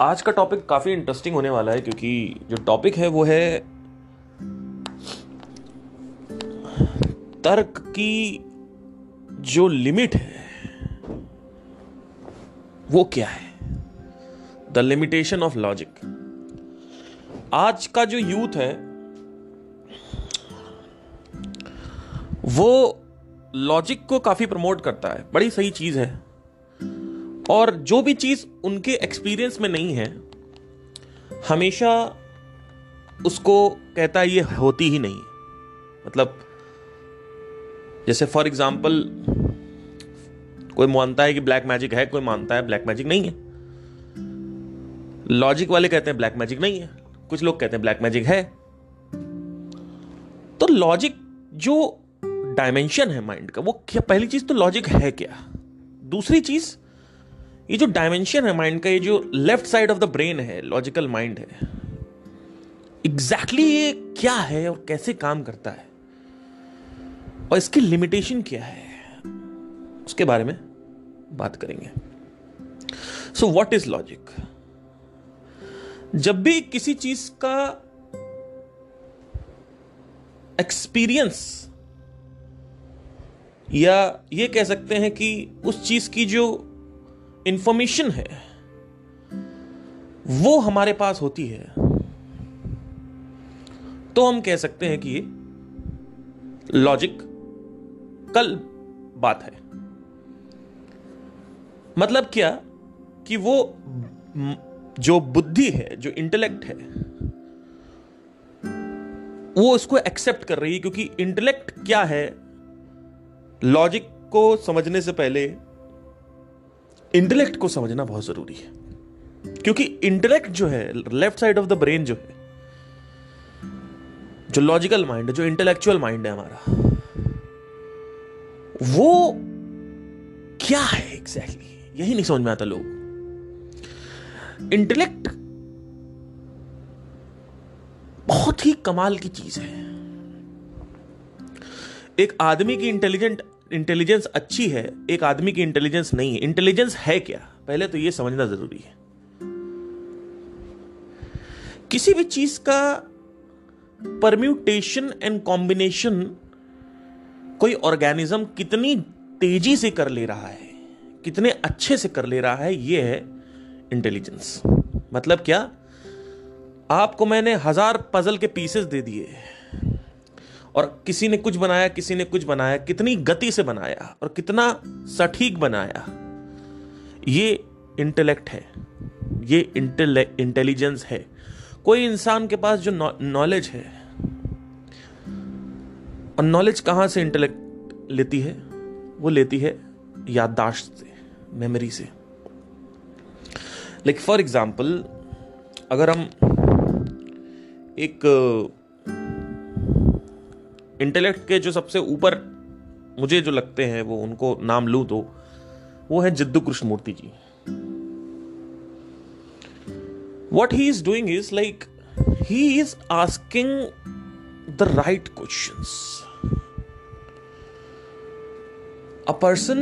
आज का टॉपिक काफ़ी इंटरेस्टिंग होने वाला है, क्योंकि जो टॉपिक है वो है तर्क की जो लिमिट है, वो क्या है? द लिमिटेशन ऑफ़ लॉजिक आज का जो यूथ है, वो लॉजिक को काफ़ी प्रमोट करता है। बड़ी सही चीज़ है। और जो भी चीज़ उनके एक्सपीरियंस में नहीं है, हमेशा उसको कहता है, ये होती ही नहीं मतलब जैसे फॉर एग्ज़ाम्पल कोई मानता है कि ब्लैक मैजिक है, कोई मानता है ब्लैक मैजिक नहीं है। लॉजिक वाले कहते हैं ब्लैक मैजिक नहीं है। कुछ लोग कहते हैं ब्लैक मैजिक है। तो लॉजिक जो डायमेंशन है माइंड का, वो क्या, पहली चीज़ तो लॉजिक है क्या? दूसरी चीज़ ये जो डायमेंशन है माइंड का, ये जो left side of the brain है लॉजिकल माइंड है एग्जैक्टली exactly ये क्या है और कैसे काम करता है? और इसकी लिमिटेशन क्या है? उसके बारे में बात करेंगे। सो वॉट इज़ लॉजिक जब भी किसी चीज़ का एक्सपीरियंस या ये कह सकते हैं कि उस चीज़ की जो इंफॉर्मेशन है, वो हमारे पास होती है। तो हम कह सकते हैं कि लॉजिक कल बात है। मतलब क्या कि वो जो बुद्धि है, जो इंटेलेक्ट है, वो उसको एक्सेप्ट कर रही है, क्योंकि इंटेलेक्ट क्या है? लॉजिक को समझने से पहले इंटेलेक्ट को समझना बहुत ज़रूरी है। क्योंकि इंटेलेक्ट जो है, left side of the brain जो है, जो लॉजिकल माइंड है, जो इंटेलेक्चुअल माइंड है हमारा, वो क्या है एग्जैक्टली exactly? यही नहीं समझ में आता लोग इंटेलेक्ट बहुत ही कमाल की चीज़ है। एक आदमी की इंटेलिजेंट इंटेलिजेंस अच्छी है, एक आदमी की इंटेलिजेंस नहीं है। इंटेलिजेंस है क्या? पहले तो यह समझना ज़रूरी है। किसी भी चीज़ का परम्यूटेशन एंड कॉम्बिनेशन कोई ऑर्गेनिज्म कितनी तेज़ी से कर ले रहा है, कितने अच्छे से कर ले रहा है यह है इंटेलिजेंस मतलब क्या? आपको मैंने हज़ार पजल के पीसेस दे दिए। और किसी ने कुछ बनाया, किसी ने कुछ बनाया, कितनी गति से बनाया और कितना सटीक बनाया। ये इंटेलेक्ट है, ये इंटेलिजेंस है। कोई इंसान के पास जो नॉलेज है, और नॉलेज कहाँ से इंटेलेक्ट लेती है? वो लेती है याददाश्त से मेमोरी से। लाइक फॉर एग्ज़ाम्पल अगर हम एक इंटेलेक्ट के जो सबसे ऊपर मुझे जो लगते हैं, वो उनको नाम लू तो वो है Jiddu Krishnamurti ji. What he is doing is like he is asking the right question a person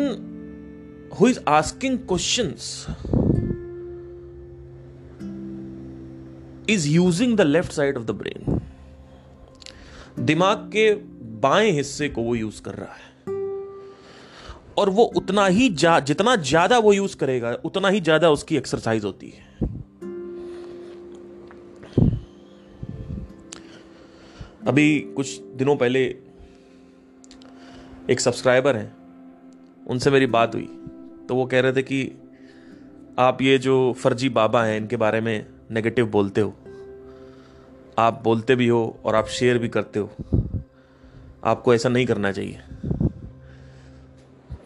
who is asking question is using the left side of the brain दिमाग के बाएँ हिस्से को वो यूज़ कर रहा है। और वो उतना ही जा, जितना ज़्यादा वो यूज़ करेगा उतना ही ज़्यादा उसकी एक्सरसाइज होती है। अभी कुछ दिनों पहले एक सब्सक्राइबर हैं उनसे मेरी बात हुई। तो वो कह रहे थे कि आप ये जो फर्जी बाबा हैं इनके बारे में नेगेटिव बोलते हो। आप बोलते भी हो और आप शेयर भी करते हो। आपको ऐसा नहीं करना चाहिए।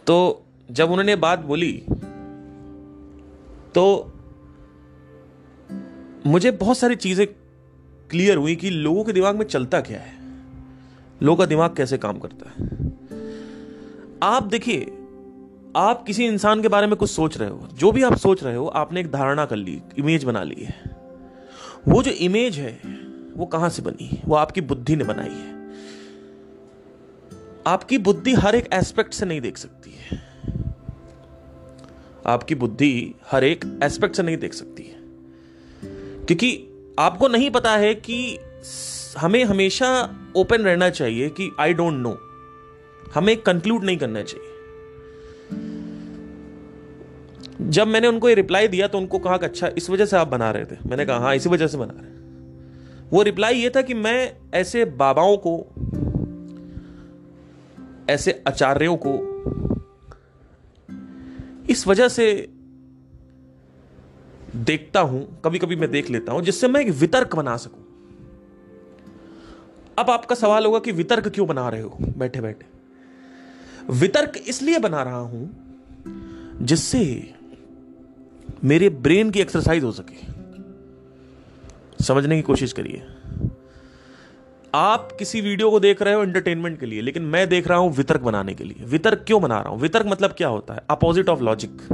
तो जब उन्होंने बात बोली तो मुझे बहुत सारी चीज़ें क्लियर हुई कि लोगों के दिमाग में चलता क्या है। लोगों का दिमाग कैसे काम करता है। आप देखिए, आप किसी इंसान के बारे में कुछ सोच रहे हो। जो भी आप सोच रहे हो, आपने एक धारणा कर ली इमेज बना ली है। वो जो इमेज है वो कहाँ से बनी? वो आपकी बुद्धि ने बनाई है। आपकी बुद्धि हर एक एस्पेक्ट से नहीं देख सकती है। आपकी बुद्धि हर एक एस्पेक्ट से नहीं देख सकती है। क्योंकि आपको नहीं पता है कि हमें हमेशा ओपन रहना चाहिए कि आई डोंट नो हमें कंक्लूड नहीं करना चाहिए। जब मैंने उनको ये रिप्लाई दिया तो उनको कहा कि अच्छा इस वजह से आप बना रहे थे। मैंने कहा हाँ इसी वजह से बना रहे वो रिप्लाई ये था कि मैं ऐसे बाबाओं को, ऐसे आचार्यों को, इस वजह से देखता हूँ कभी कभी मैं देख लेता हूँ, जिससे मैं एक वितर्क बना सकूँ। अब आपका सवाल होगा कि वितर्क क्यों बना रहे हो? बैठे बैठे। वितर्क इसलिए बना रहा हूँ जिससे मेरे ब्रेन की एक्सरसाइज हो सके। समझने की कोशिश करिए। आप किसी वीडियो को देख रहे हो एंटरटेनमेंट के लिए, लेकिन मैं देख रहा हूँ वितर्क बनाने के लिए। वितर्क क्यों बना रहा हूँ? वितर्क मतलब क्या होता है? अपोजिट ऑफ़ लॉजिक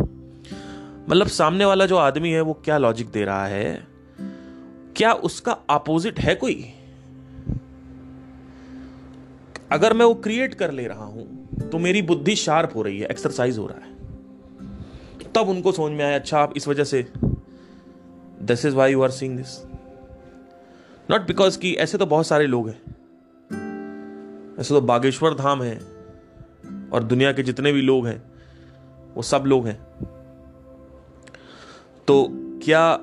मतलब सामने वाला जो आदमी है, वो क्या लॉजिक दे रहा है? क्या उसका अपोजिट है कोई? अगर मैं वो क्रिएट कर ले रहा हूँ तो मेरी बुद्धि शार्प हो रही है एक्सरसाइज हो रहा है। तब उनको समझ में आया अच्छा आप इस वजह से this is why you are seeing this not because कि ऐसे तो बहुत सारे लोग हैं। ऐसे तो बागेश्वर धाम है और दुनिया के जितने भी लोग हैं, वो सब लोग हैं। तो क्या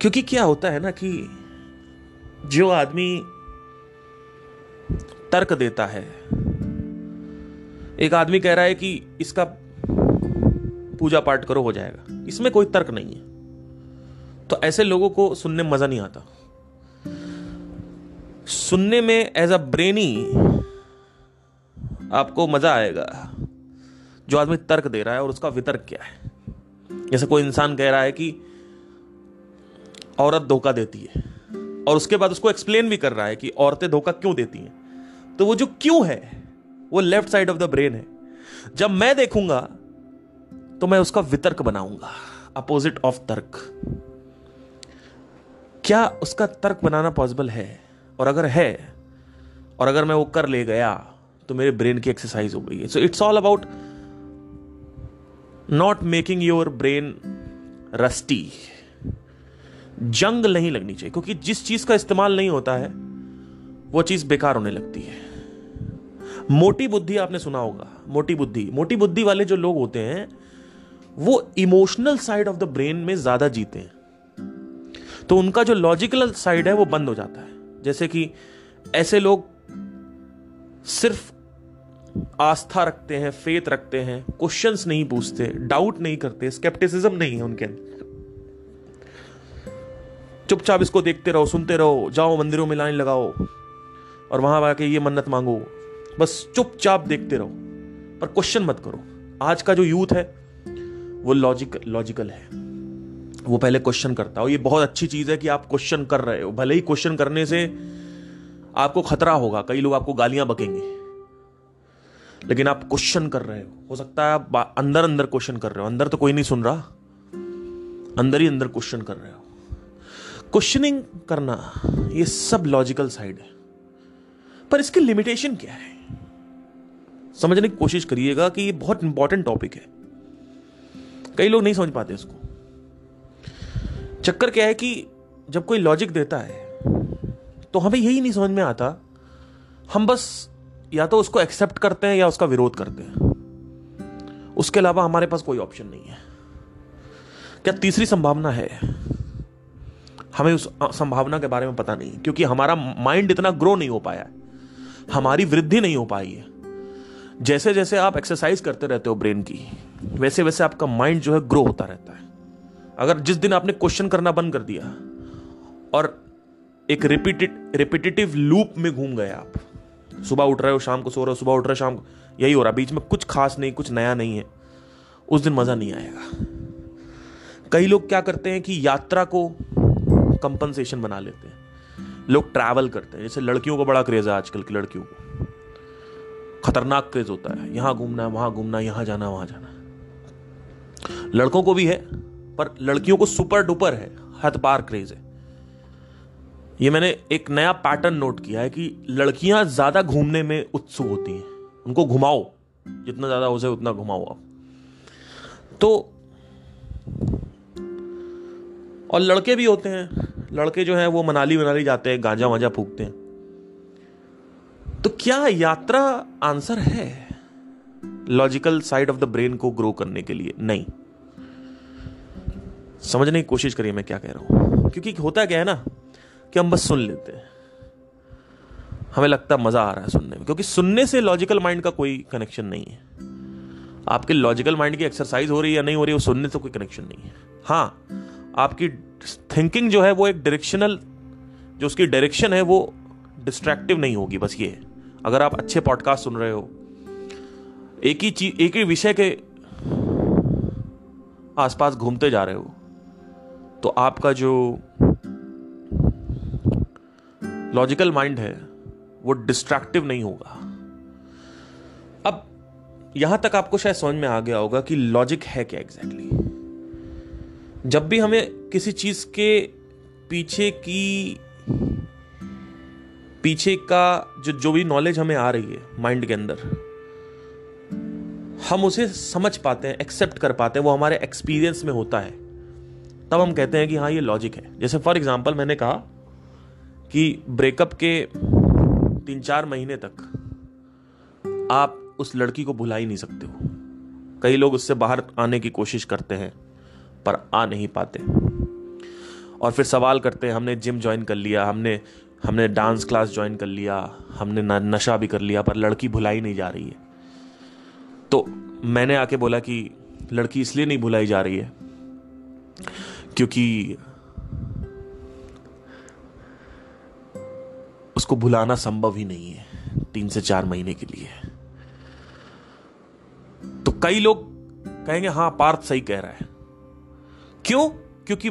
क्योंकि क्या होता है ना कि जो आदमी तर्क देता है, एक आदमी कह रहा है कि इसका पूजा पाठ करो, हो जाएगा। इसमें कोई तर्क नहीं है। तो ऐसे लोगों को सुनने में मज़ा नहीं आता। सुनने में एज अ ब्रेनी आपको मज़ा आएगा, जो आदमी तर्क दे रहा है और उसका वितर्क क्या है। जैसे कोई इंसान कह रहा है कि औरत धोखा देती है और उसके बाद उसको एक्सप्लेन भी कर रहा है कि औरतें धोखा क्यों देती हैं। तो वो जो क्यों है, वो left side of the brain है। जब मैं देखूँगा तो मैं उसका वितर्क बनाऊँगा अपोजिट ऑफ़ तर्क। क्या उसका तर्क बनाना पॉसिबल है? और अगर है, और अगर मैं वो कर ले गया तो मेरे ब्रेन की एक्सरसाइज हो गई है। So it's all about not making your brain rusty जंग नहीं लगनी चाहिए, क्योंकि जिस चीज़ का इस्तेमाल नहीं होता है, वो चीज़ बेकार होने लगती है। मोटी बुद्धि आपने सुना होगा, मोटी बुद्धि। मोटी बुद्धि वाले जो लोग होते हैं, वो emotional side of the brain में ज़्यादा जीते हैं। तो उनका जो लॉजिकल साइड है, वो बंद हो जाता है। जैसे कि ऐसे लोग सिर्फ़ आस्था रखते हैं फेथ रखते हैं क्वेश्चंस नहीं पूछते डाउट नहीं करते स्केप्टिसिज्म नहीं है उनके अंदर। चुपचाप इसको देखते रहो, सुनते रहो, जाओ, मंदिरों में लाइन लगाओ और वहाँ आके ये मन्नत मांगो। बस चुपचाप देखते रहो, पर क्वेश्चन मत करो। आज का जो यूथ है, वो लॉजिक लॉजिकल है। वो पहले क्वेश्चन करता हो। ये बहुत अच्छी चीज़ है कि आप क्वेश्चन कर रहे हो। भले ही क्वेश्चन करने से आपको खतरा होगा, कई लोग आपको गालियाँ बकेंगे। लेकिन आप क्वेश्चन कर रहे हो। हो सकता है आप अंदर अंदर क्वेश्चन कर रहे हो। अंदर तो कोई नहीं सुन रहा। अंदर ही अंदर क्वेश्चन कर रहे हो। क्वेश्चनिंग करना, ये सब लॉजिकल साइड है। पर इसकी लिमिटेशन क्या है? समझने की कोशिश करिएगा कि ये बहुत इंपॉर्टेंट टॉपिक है। कई लोग नहीं समझ पाते इसको। चक्कर क्या है कि जब कोई लॉजिक देता है तो हमें यही नहीं समझ में आता, हम बस या तो उसको एक्सेप्ट करते हैं या उसका विरोध करते हैं। उसके अलावा हमारे पास कोई ऑप्शन नहीं है। क्या तीसरी संभावना है? हमें उस संभावना के बारे में पता नहीं, क्योंकि हमारा माइंड इतना ग्रो नहीं हो पाया हमारी वृद्धि नहीं हो पाई है। जैसे जैसे आप एक्सरसाइज करते रहते हो ब्रेन की वैसे वैसे आपका माइंड जो है ग्रो होता रहता है। अगर जिस दिन आपने क्वेश्चन करना बंद कर दिया, और एक रिपीटेड रिपीटेटिव लूप में घूम गए आप, सुबह उठ रहे हो, शाम को सो रहे हो, सुबह उठ रहे हो, शाम को, यही हो रहा बीच में कुछ खास नहीं, कुछ नया नहीं है, उस दिन मज़ा नहीं आएगा। कई लोग क्या करते हैं कि यात्रा को कंपनसेशन बना लेते हैं। लोग ट्रैवल करते हैं, जैसे लड़कियों को बड़ा क्रेज है आजकल की लड़कियों को। खतरनाक क्रेज होता है, यहाँ घूमना, वहाँ घूमना, यहाँ जाना, वहाँ जाना। लड़कों को भी है पर लड़कियों को सुपर डुपर है हद पार क्रेज है। ये मैंने एक नया पैटर्न नोट किया है कि लड़कियाँ ज़्यादा घूमने में उत्सुक होती हैं। उनको घुमाओ, जितना ज़्यादा हो सके उतना घुमाओ आप। तो और लड़के भी होते हैं। लड़के जो हैं वो मनाली मनाली जाते हैं, गांजा वांजा फूकते हैं। तो क्या यात्रा आंसर है? Logical side of the brain को ग्रो करने के लिए, नहीं। समझने की कोशिश करिए मैं क्या कह रहा हूँ। क्योंकि होता क्या है ना कि हम बस सुन लेते हैं। हमें लगता मज़ा आ रहा है सुनने में, क्योंकि सुनने से लॉजिकल माइंड का कोई कनेक्शन नहीं है। आपके लॉजिकल माइंड की एक्सरसाइज हो रही है या नहीं हो रही है, वो सुनने से कोई कनेक्शन नहीं है। हाँ आपकी थिंकिंग जो है, वो एक डायरेक्शनल जो उसकी डायरेक्शन है, वो डिस्ट्रैक्टिव नहीं होगी, बस ये अगर आप अच्छे पॉडकास्ट सुन रहे हो, एक ही चीज़, एक ही विषय के आसपास घूमते जा रहे हो तो आपका जो लॉजिकल माइंड है, वो डिस्ट्रैक्टिव नहीं होगा अब यहाँ तक आपको शायद समझ में आ गया होगा कि लॉजिक है क्या एग्जैक्टली? जब भी हमें किसी चीज़ के पीछे की, पीछे का जो जो भी नॉलेज हमें आ रही है माइंड के अंदर, हम उसे समझ पाते हैं एक्सेप्ट कर पाते हैं, वो हमारे एक्सपीरियंस में होता है तब हम कहते हैं कि हाँ ये लॉजिक है। जैसे फॉर एग्ज़ाम्पल मैंने कहा कि ब्रेकअप के तीन चार महीने तक आप उस लड़की को भुला ही नहीं सकते हो। कई लोग उससे बाहर आने की कोशिश करते हैं, पर आ नहीं पाते। और फिर सवाल करते हैं, हमने जिम ज्वाइन कर लिया, हमने हमने डांस क्लास ज्वाइन कर लिया, हमने नशा भी कर लिया, पर लड़की भुलाई नहीं जा रही है। तो मैंने आके बोला कि लड़की इसलिए नहीं भुलाई जा रही है क्योंकि उसको भुलाना संभव ही नहीं है, तीन से चार महीने के लिए। तो कई लोग कहेंगे, हाँ, पार्थ सही कह रहा है। क्यों? क्योंकि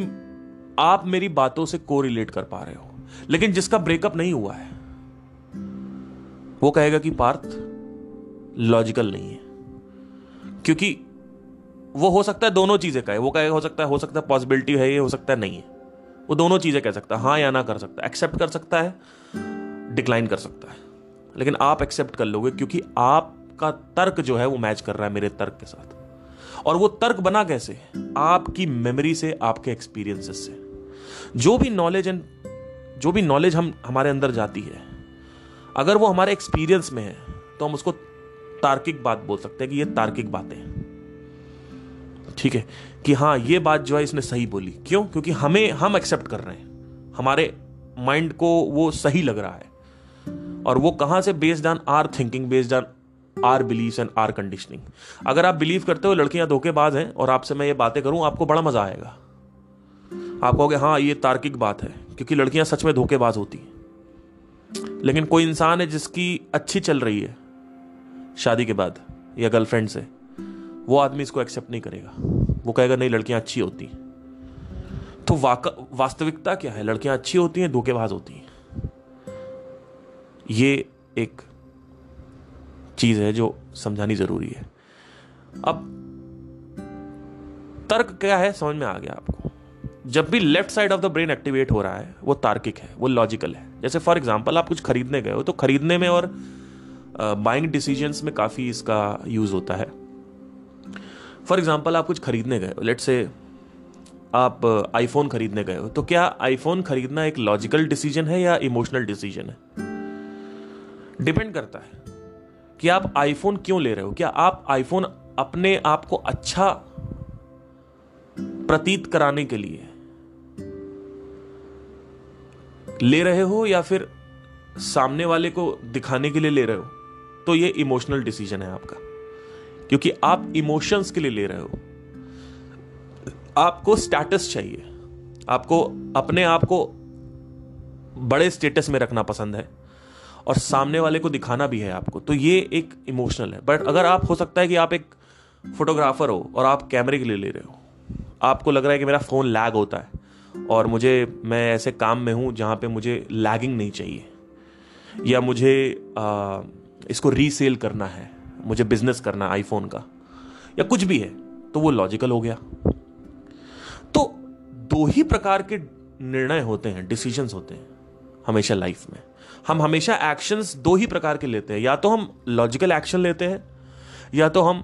आप मेरी बातों से को रिलेट कर पा रहे हो। लेकिन जिसका ब्रेकअप नहीं हुआ है, वो कहेगा कि पार्थ लॉजिकल नहीं है। क्योंकि वो हो सकता है दोनों चीज़ें कहे। वो कहेगा हो सकता है, हो सकता है पॉसिबिलिटी है ये, हो सकता है नहीं है। वो दोनों चीज़ें कह सकता है। हाँ या ना कर सकता है। एक्सेप्ट कर सकता है डिक्लाइन कर सकता है। लेकिन आप एक्सेप्ट कर लोगे क्योंकि आपका तर्क जो है वो मैच कर रहा है मेरे तर्क के साथ। और वो तर्क बना कैसे? आपकी मेमोरी से, आपके एक्सपीरियंसेस से। जो भी नॉलेज एंड जो भी नॉलेज हम, हमारे अंदर जाती है, अगर वो हमारे एक्सपीरियंस में है तो हम उसको तार्किक बात बोल सकते हैं कि ये तार्किक बातें हैं। ठीक है, कि हाँ ये बात जो है इसने सही बोली। क्यों? क्योंकि हमें, हम एक्सेप्ट कर रहे हैं। हमारे माइंड को वो सही लग रहा है। और वो कहाँ से? Based on our thinking based on our believe and our conditioning अगर आप बिलीव करते हो, लड़कियाँ धोखेबाज हैं, और आपसे मैं ये बातें करूँ, आपको बड़ा मज़ा आएगा। आप कहोगे हाँ ये तार्किक बात है, क्योंकि लड़कियाँ सच में धोखेबाज होती हैं। लेकिन कोई इंसान है जिसकी अच्छी चल रही है, शादी के बाद, या गर्लफ्रेंड से वो आदमी इसको एक्सेप्ट नहीं करेगा। वो कहेगा नहीं लड़कियाँ अच्छी होती तो वास्तविकता क्या है? लड़कियाँ अच्छी होती हैं धोखेबाज होती हैं। ये एक चीज़ है जो समझानी ज़रूरी है। अब तर्क क्या है? समझ में आ गया आपको। जब भी left side of the brain activate हो रहा है वो तार्किक है वो लॉजिकल है। जैसे फॉर एग्ज़ाम्पल आप कुछ खरीदने गए हो तो खरीदने में और बाइंग uh, डिसीजंस में काफ़ी इसका यूज़ होता है। फॉर एग्ज़ाम्पल आप कुछ खरीदने गए हो लेट से आप आईफोन खरीदने गए हो तो क्या आईफोन खरीदना एक लॉजिकल डिसीज़न है या इमोशनल डिसीज़न है? डिपेंड करता है कि आप आईफोन क्यों ले रहे हो? क्या आप आईफोन अपने आप को अच्छा प्रतीत कराने के लिए ले रहे हो या फिर सामने वाले को दिखाने के लिए ले रहे हो? तो ये इमोशनल डिसीज़न है आपका। क्योंकि आप इमोशंस के लिए ले रहे हो। आपको स्टेटस चाहिए। आपको अपने आप को बड़े स्टेटस में रखना पसंद है और सामने वाले को दिखाना भी है आपको। तो ये एक इमोशनल है। बट अगर आप हो सकता है कि आप एक फोटोग्राफर हो और आप कैमरे के लिए ले रहे हो। आपको लग रहा है कि मेरा फ़ोन लैग होता है और मुझे मैं ऐसे काम में हूँ जहाँ पे मुझे लैगिंग नहीं चाहिए। या मुझे आ, इसको रीसेल करना है। मुझे बिज़नेस करना है आईफोन का, या कुछ भी है तो वो लॉजिकल हो गया। तो दो ही प्रकार के निर्णय होते हैं डिसीजंस होते हैं, हमेशा लाइफ में। हम हमेशा एक्शंस दो ही प्रकार के लेते हैं, या तो हम लॉजिकल एक्शन लेते हैं, या तो हम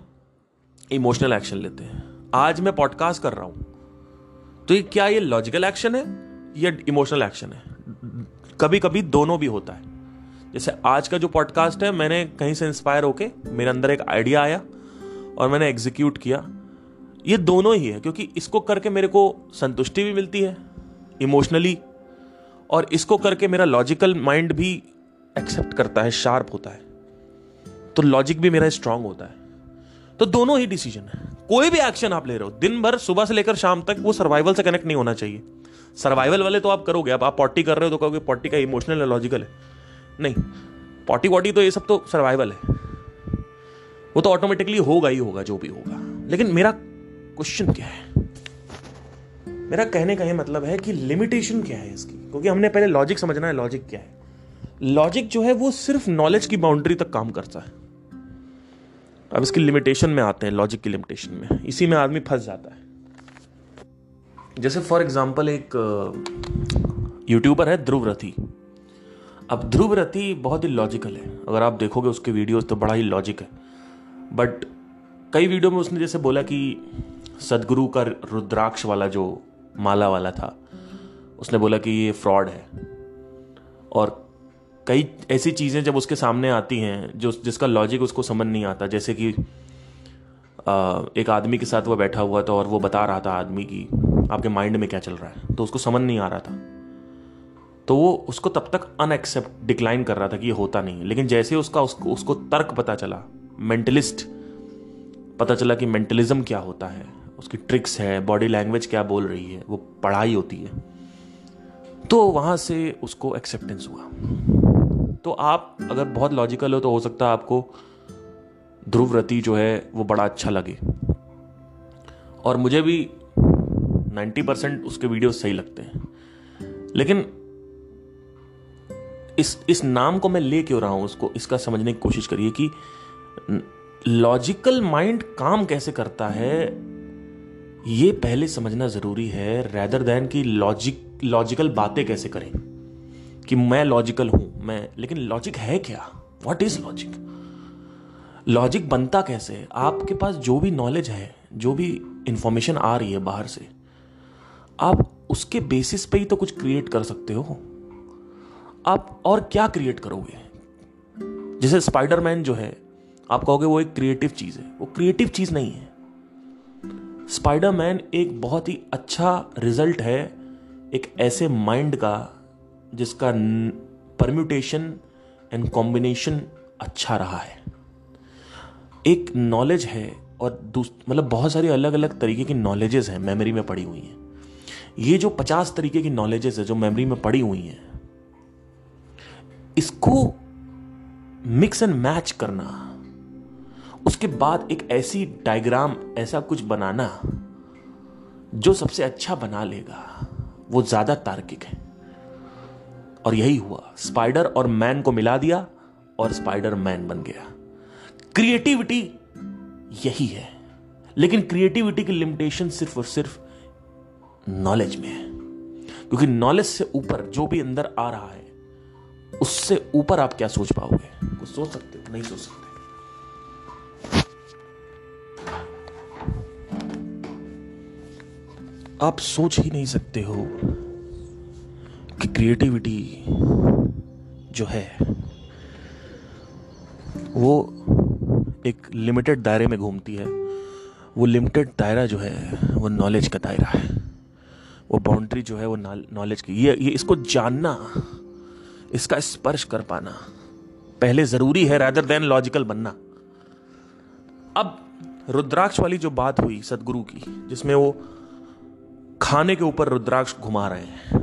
इमोशनल एक्शन लेते हैं। आज मैं पॉडकास्ट कर रहा हूँ तो ये क्या ये लॉजिकल एक्शन है, या इमोशनल एक्शन है? कभी कभी दोनों भी होता है। जैसे आज का जो पॉडकास्ट है, मैंने कहीं से इंस्पायर होके मेरे अंदर एक आइडिया आया और मैंने एग्जीक्यूट किया। ये दोनों ही है, क्योंकि इसको करके मेरे को संतुष्टि भी मिलती है इमोशनली और इसको करके मेरा लॉजिकल माइंड भी एक्सेप्ट करता है शार्प होता है। तो लॉजिक भी मेरा स्ट्रांग होता है। तो दोनों ही डिसीज़न है। कोई भी एक्शन आप ले रहे हो, दिन भर सुबह से लेकर शाम तक वो सर्वाइवल से कनेक्ट नहीं होना चाहिए। सर्वाइवल वाले तो आप करोगे अब आप पॉटी कर रहे हो तो कहोगे पॉटी का इमोशनल है लॉजिकल है। नहीं पॉटी वॉटी तो ये सब तो सर्वाइवल है। वो तो ऑटोमेटिकली होगा ही होगा, जो भी होगा। लेकिन मेरा क्वेश्चन क्या है? मेरा कहने का ये मतलब है कि लिमिटेशन क्या है इसकी? क्योंकि हमने पहले लॉजिक समझना है लॉजिक क्या है? लॉजिक जो है वो सिर्फ़ नॉलेज की बाउंड्री तक काम करता है। अब इसकी लिमिटेशन में आते हैं लॉजिक की लिमिटेशन में। इसी में आदमी फंस जाता है। जैसे फॉर एग्ज़ाम्पल एक यूट्यूबर है ध्रुव रथी। अब ध्रुव रथी बहुत ही लॉजिकल है। अगर आप देखोगे उसके वीडियोस तो बड़ा ही लॉजिक है। बट कई वीडियो में उसने जैसे बोला कि सदगुरु का रुद्राक्ष वाला जो माला वाला था, उसने बोला कि ये फ्रॉड है। और कई ऐसी चीज़ें जब उसके सामने आती हैं, जो जिसका लॉजिक उसको समझ नहीं आता, जैसे कि एक आदमी के साथ वह बैठा हुआ था और वो बता रहा था आदमी की आपके माइंड में क्या चल रहा है। तो उसको समझ नहीं आ रहा था। तो वो उसको तब तक अनएक्सेप्ट डिक्लाइन कर रहा था कि ये होता नहीं लेकिन जैसे उसका उसको उसको तर्क पता चला मेंटलिस्ट पता चला कि मेंटलिज्म क्या होता है, उसकी ट्रिक्स है बॉडी लैंग्वेज क्या बोल रही है, वो पढ़ाई होती है तो वहाँ से उसको एक्सेप्टेंस हुआ। तो आप अगर बहुत लॉजिकल हो तो हो सकता है आपको ध्रुव रति जो है वो बड़ा अच्छा लगे। और मुझे भी 90 परसेंट उसके वीडियो सही लगते हैं। लेकिन इस इस नाम को मैं ले क्यों रहा हूँ, उसको, इसका समझने की कोशिश करिए कि लॉजिकल माइंड काम कैसे करता है, ये पहले समझना ज़रूरी है रैदर देन कि लॉजिक लॉजिकल बातें कैसे करें, कि मैं लॉजिकल हूँ, मैं, लेकिन लॉजिक है क्या? व्हाट इज़ लॉजिक लॉजिक बनता कैसे? आपके पास जो भी नॉलेज है, जो भी इंफॉर्मेशन आ रही है बाहर से, आप उसके बेसिस पे ही तो कुछ क्रिएट कर सकते हो। आप और क्या क्रिएट करोगे? जैसे स्पाइडरमैन जो है, आप कहोगे वो एक क्रिएटिव चीज़ है। वो क्रिएटिव चीज़ नहीं है। स्पाइडरमैन एक बहुत ही अच्छा रिज़ल्ट है एक ऐसे माइंड का, जिसका परम्यूटेशन एंड कॉम्बिनेशन अच्छा रहा है। एक नॉलेज है और मतलब बहुत सारी अलग अलग तरीके की नॉलेजेस हैं मेमोरी में पड़ी हुई हैं। ये जो पचास तरीके की नॉलेजेस है, जो मेमोरी में पड़ी हुई हैं इसको मिक्स एंड मैच करना। उसके बाद एक ऐसी डायग्राम ऐसा कुछ बनाना, जो सबसे अच्छा बना लेगा। वो ज़्यादा तार्किक है। और यही हुआ। स्पाइडर और मैन को मिला दिया और स्पाइडर मैन बन गया। क्रिएटिविटी यही है। लेकिन क्रिएटिविटी की लिमिटेशन सिर्फ़ और सिर्फ़ नॉलेज में है। क्योंकि नॉलेज से ऊपर जो भी अंदर आ रहा है उससे ऊपर आप क्या सोच पाओगे? कुछ सोच सकते हो? नहीं सोच सकते। आप सोच ही नहीं सकते हो कि क्रिएटिविटी जो है, वो एक लिमिटेड दायरे में घूमती है। वो लिमिटेड दायरा जो है, वो नॉलेज का दायरा है। वो बाउंड्री जो है, वो नॉलेज की। ये ये इसको जानना इसका स्पर्श कर पाना। पहले ज़रूरी है रादर देन लॉजिकल बनना। अब रुद्राक्ष वाली जो बात हुई सदगुरु की, जिसमें वो खाने के ऊपर रुद्राक्ष घुमा रहे हैं।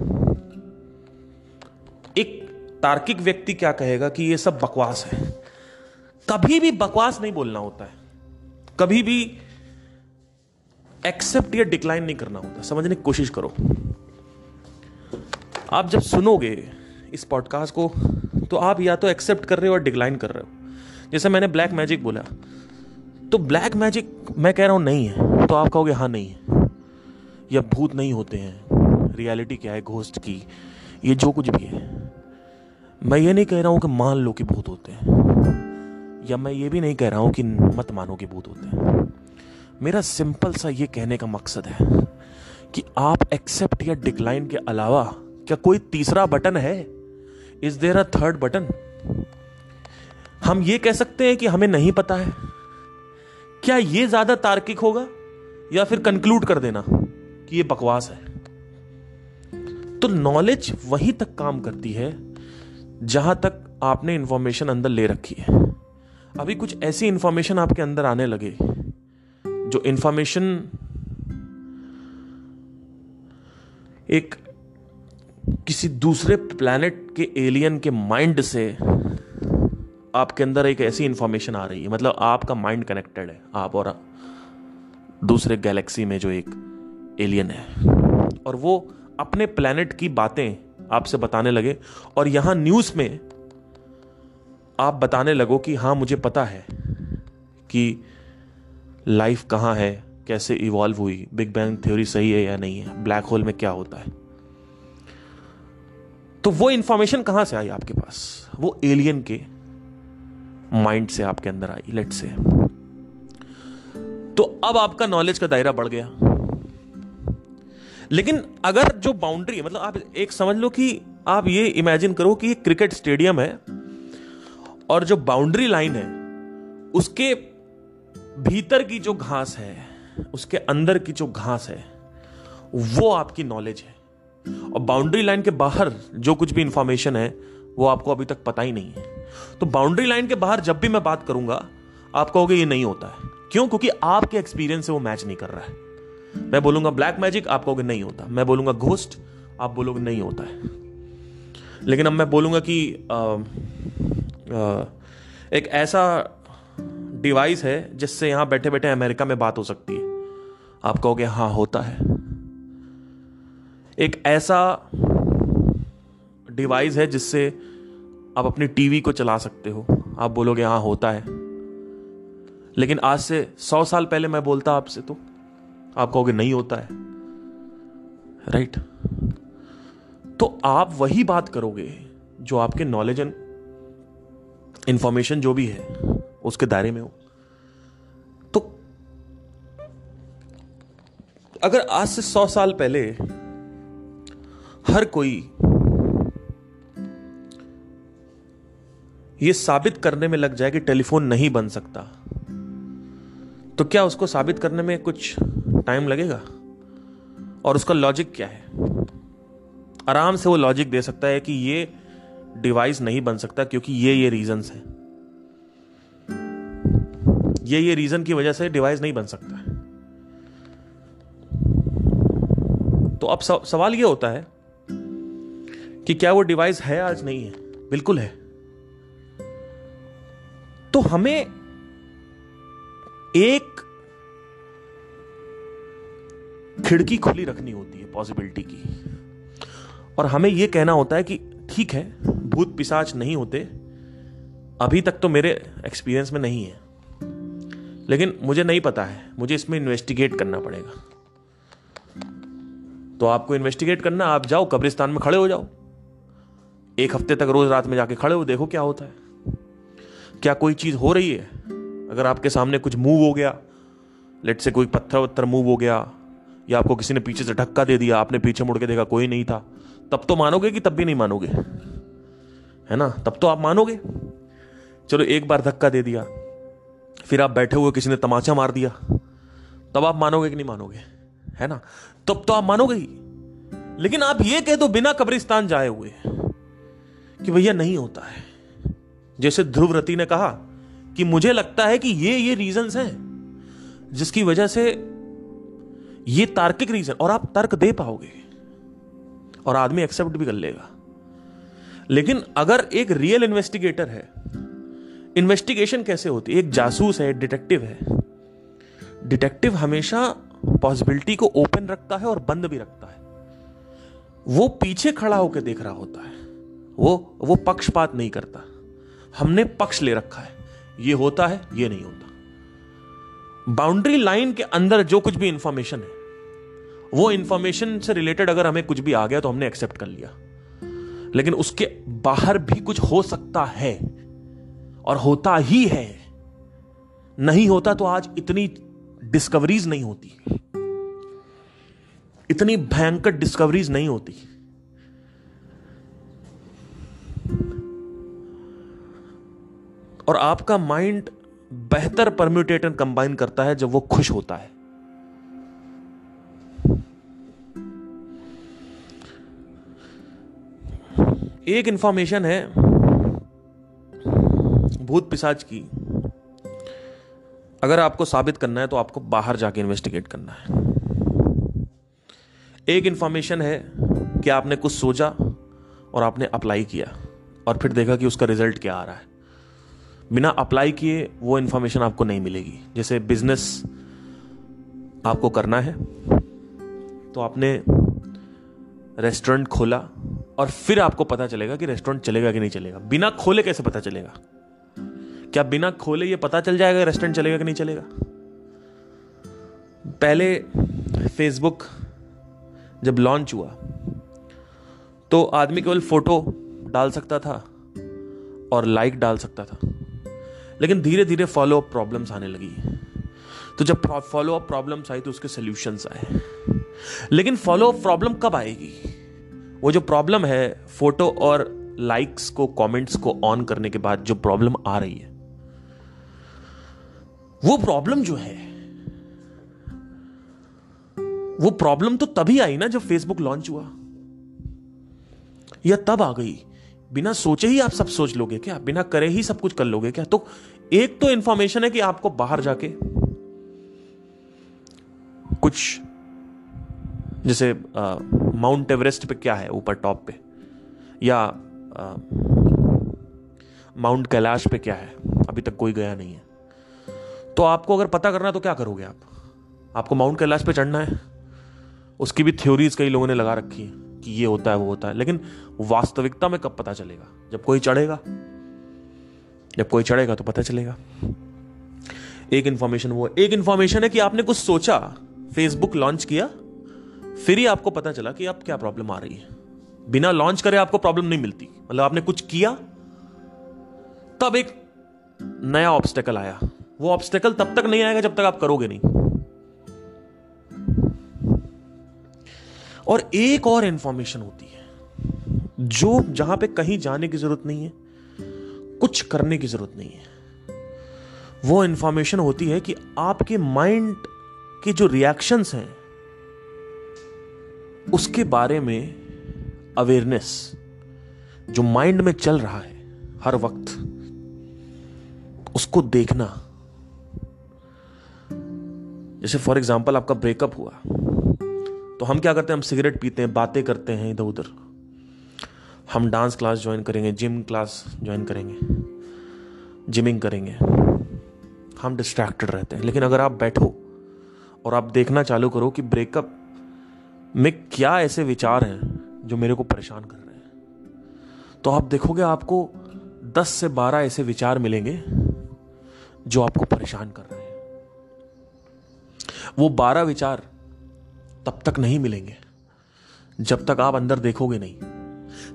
एक तार्किक व्यक्ति क्या कहेगा कि ये सब बकवास है? कभी भी बकवास नहीं बोलना होता है। कभी भी एक्सेप्ट या डिक्लाइन नहीं करना होता। समझने की कोशिश करो। आप जब सुनोगे इस पॉडकास्ट को तो आप या तो एक्सेप्ट कर रहे हो और डिक्लाइन कर रहे हो। जैसे मैंने ब्लैक मैजिक बोला तो ब्लैक मैजिक मैं कह रहा हूँ नहीं है तो आप कहोगे हाँ नहीं है, या भूत नहीं होते हैं रियलिटी क्या है घोस्ट की, ये जो कुछ भी है। मैं ये नहीं कह रहा हूँ कि मान लो कि भूत होते हैं, या मैं ये भी नहीं कह रहा हूँ कि मत मानो कि भूत होते हैं। मेरा सिंपल सा ये कहने का मकसद है कि आप एक्सेप्ट या डिक्लाइन के अलावा क्या कोई तीसरा बटन है? Is there a third button हम ये कह सकते हैं कि हमें नहीं पता है। क्या ये ज़्यादा तार्किक होगा या फिर कंक्लूड कर देना कि ये बकवास है? तो नॉलेज वहीं तक काम करती है, जहाँ तक आपने इंफॉर्मेशन अंदर ले रखी है। अभी कुछ ऐसी इंफॉर्मेशन आपके अंदर आने लगे, जो इंफॉर्मेशन एक किसी दूसरे प्लानट के एलियन के माइंड से आपके अंदर एक ऐसी इंफॉर्मेशन आ रही है। मतलब आपका माइंड कनेक्टेड है। आप और दूसरे गैलेक्सी में जो एक एलियन है। और वो अपने प्लैनेट की बातें आपसे बताने लगे। और यहाँ न्यूज़ में आप बताने लगो कि हाँ मुझे पता है कि लाइफ कहाँ है, कैसे इवॉल्व हुई बिग बैंग थ्योरी सही है या नहीं है ब्लैक होल में क्या होता है। तो वो इंफॉर्मेशन कहाँ से आई आपके पास? वो एलियन के माइंड से आपके अंदर आई लेट से तो अब आपका नॉलेज का दायरा बढ़ गया। लेकिन अगर जो बाउंड्री है मतलब आप एक समझ लो कि आप ये इमेजिन करो कि क्रिकेट स्टेडियम है और जो बाउंड्री लाइन है, उसके भीतर की जो घास है, उसके अंदर की जो घास है, वो आपकी नॉलेज है। और बाउंड्री लाइन के बाहर जो कुछ भी इंफॉर्मेशन है वो आपको अभी तक पता ही नहीं है। तो बाउंड्री लाइन के बाहर जब भी मैं बात करूँगा आप कहोगे ये नहीं होता है। क्यों? क्योंकि आपके एक्सपीरियंस से वो मैच नहीं कर रहा है। मैं बोलूँगा ब्लैक मैजिक आप कहोगे नहीं होता। मैं बोलूँगा घोस्ट आप बोलोगे नहीं होता है। लेकिन अब मैं बोलूँगा कि आ, आ, एक ऐसा डिवाइस है जिससे यहाँ बैठे बैठे अमेरिका में बात हो सकती है। आप कहोगे हाँ होता है। एक ऐसा डिवाइस है जिससे आप अपनी टीवी को चला सकते हो। आप बोलोगे हाँ होता है। लेकिन आज से सौ साल पहले मैं बोलता आपसे तो आप कहोगे, नहीं होता है। राइट तो आप वही बात करोगे जो आपके नॉलेज एंड इंफॉर्मेशन जो भी है, उसके दायरे में हो। तो अगर आज से सौ साल पहले हर कोई ये साबित करने में लग जाए कि टेलीफोन नहीं बन सकता। तो क्या उसको साबित करने में कुछ टाइम लगेगा? और उसका लॉजिक क्या है? आराम से वो लॉजिक दे सकता है कि ये डिवाइस नहीं बन सकता क्योंकि ये ये रीजंस हैं। ये ये रीजन की वजह से डिवाइस नहीं बन सकता। तो अब सवाल ये होता है कि क्या वो डिवाइस है आज? नहीं है। बिल्कुल है। तो हमें एक खिड़की खुली रखनी होती है पॉसिबिलिटी की। और हमें यह कहना होता है कि ठीक है, भूत पिशाच नहीं होते। अभी तक तो मेरे एक्सपीरियंस में नहीं है। लेकिन मुझे नहीं पता है। मुझे इसमें इन्वेस्टिगेट करना पड़ेगा। तो आपको इन्वेस्टिगेट करना, आप जाओ, कब्रिस्तान में खड़े हो जाओ। एक हफ़्ते तक रोज रात में जाके खड़े हो, देखो क्या होता है। क्या कोई चीज़ हो रही है? अगर आपके सामने कुछ मूव हो गया लेट से कोई पत्थर वत्थर मूव हो गया, या आपको किसी ने पीछे से धक्का दे दिया, आपने पीछे मुड़ के देखा कोई नहीं था, तब तो मानोगे कि तब भी नहीं मानोगे? है ना? तब तो आप मानोगे। चलो, एक बार धक्का दे दिया, फिर आप बैठे हुए किसी ने तमाचा मार दिया, तब आप मानोगे कि नहीं मानोगे? है ना? तब तो आप मानोगे ही। लेकिन आप ये कह दो, बिना कब्रिस्तान जाए हुए। कि भैया नहीं होता है। जैसे ध्रुव ध्रुवरती ने कहा कि मुझे लगता है कि ये ये रीजंस हैं, जिसकी वजह से ये तार्किक रीजन और आप तर्क दे पाओगे, और आदमी एक्सेप्ट भी कर लेगा। लेकिन अगर एक रियल इन्वेस्टिगेटर है इन्वेस्टिगेशन कैसे होती है? एक जासूस है डिटेक्टिव है। डिटेक्टिव हमेशा पॉसिबिलिटी को ओपन रखता है और बंद भी रखता है। वो पीछे खड़ा होकर देख रहा होता है। वो वो पक्षपात नहीं करता। हमने पक्ष ले रखा है। ये होता है, ये नहीं होता। बाउंड्री लाइन के अंदर जो कुछ भी इंफॉर्मेशन है, वो इंफॉर्मेशन से रिलेटेड अगर हमें कुछ भी आ गया तो हमने एक्सेप्ट कर लिया। लेकिन उसके बाहर भी कुछ हो सकता है और होता ही है। नहीं होता तो आज इतनी डिस्कवरीज नहीं होती। इतनी भयंकर डिस्कवरीज नहीं होती। और आपका माइंड बेहतर परम्यूटेटर कंबाइन करता है जब वो खुश होता है। एक इंफॉर्मेशन है भूत पिशाच की। अगर आपको साबित करना है तो आपको बाहर जाके इन्वेस्टिगेट करना है। एक इंफॉर्मेशन है कि आपने कुछ सोचा और आपने अप्लाई किया। और फिर देखा कि उसका रिज़ल्ट क्या आ रहा है। बिना अप्लाई किए वो इन्फॉर्मेशन आपको नहीं मिलेगी। जैसे बिज़नेस आपको करना है तो आपने रेस्टोरेंट खोला और फिर आपको पता चलेगा कि रेस्टोरेंट चलेगा कि नहीं चलेगा। बिना खोले कैसे पता चलेगा? क्या बिना खोले ये पता चल जाएगा रेस्टोरेंट चलेगा कि नहीं चलेगा? पहले फेसबुक जब लॉन्च हुआ तो आदमी केवल फ़ोटो डाल सकता था और लाइक डाल सकता था। लेकिन धीरे धीरे फॉलो अप प्रॉब्लम्स आने लगी। तो जब फॉलो अप प्रॉब्लम्स आई तो उसके सोल्यूशंस आए। लेकिन फॉलो अप प्रॉब्लम कब आएगी? वो जो प्रॉब्लम है फ़ोटो और लाइक्स को कमेंट्स को ऑन करने के बाद जो प्रॉब्लम आ रही है, वो प्रॉब्लम जो है, वो प्रॉब्लम तो तभी आई ना जब फेसबुक लॉन्च हुआ। या तब आ गई? बिना सोचे ही आप सब सोच लोगे क्या? बिना करे ही सब कुछ कर लोगे क्या? तो एक तो इंफॉर्मेशन है कि आपको बाहर जाके कुछ, जैसे माउंट एवरेस्ट पे क्या है ऊपर टॉप पे? या माउंट कैलाश पे क्या है? अभी तक कोई गया नहीं है। तो आपको अगर पता करना है तो क्या करोगे आप? आपको माउंट कैलाश पे चढ़ना है। उसकी भी थ्योरीज कई लोगों ने लगा रखी है। कि ये होता है, वो होता है। लेकिन वास्तविकता में कब पता चलेगा? जब कोई चढ़ेगा, जब कोई चढ़ेगा तो पता चलेगा। एक इंफॉर्मेशन वो, एक इंफॉर्मेशन है कि आपने कुछ सोचा फेसबुक लॉन्च किया, फिर ही आपको पता चला कि आप क्या प्रॉब्लम आ रही है। बिना लॉन्च करे आपको प्रॉब्लम नहीं मिलती। मतलब आपने कुछ किया, तब एक नया ऑब्स्टेकल आया। वो ऑब्स्टेकल तब तक नहीं आएगा जब तक आप करोगे नहीं। और एक और इंफॉर्मेशन होती है, जो जहाँ पे कहीं जाने की ज़रूरत नहीं है, कुछ करने की ज़रूरत नहीं है। वो इंफॉर्मेशन होती है कि आपके माइंड के जो रिएक्शंस हैं, उसके बारे में अवेयरनेस जो माइंड में चल रहा है हर वक्त, उसको देखना। जैसे फॉर एग्ज़ाम्पल आपका ब्रेकअप हुआ। तो हम क्या करते हैं? हम सिगरेट पीते हैं, बातें करते हैं इधर उधर। हम डांस क्लास ज्वाइन करेंगे, जिम क्लास ज्वाइन करेंगे, जिमिंग करेंगे। हम डिस्ट्रैक्टेड रहते हैं। लेकिन अगर आप बैठो और आप देखना चालू करो कि ब्रेकअप में क्या ऐसे विचार हैं जो मेरे को परेशान कर रहे हैं। तो आप देखोगे आपको 10 से 12 ऐसे विचार मिलेंगे जो आपको परेशान कर रहे हैं। वो 12 विचार तब तक नहीं मिलेंगे। जब तक आप अंदर देखोगे नहीं।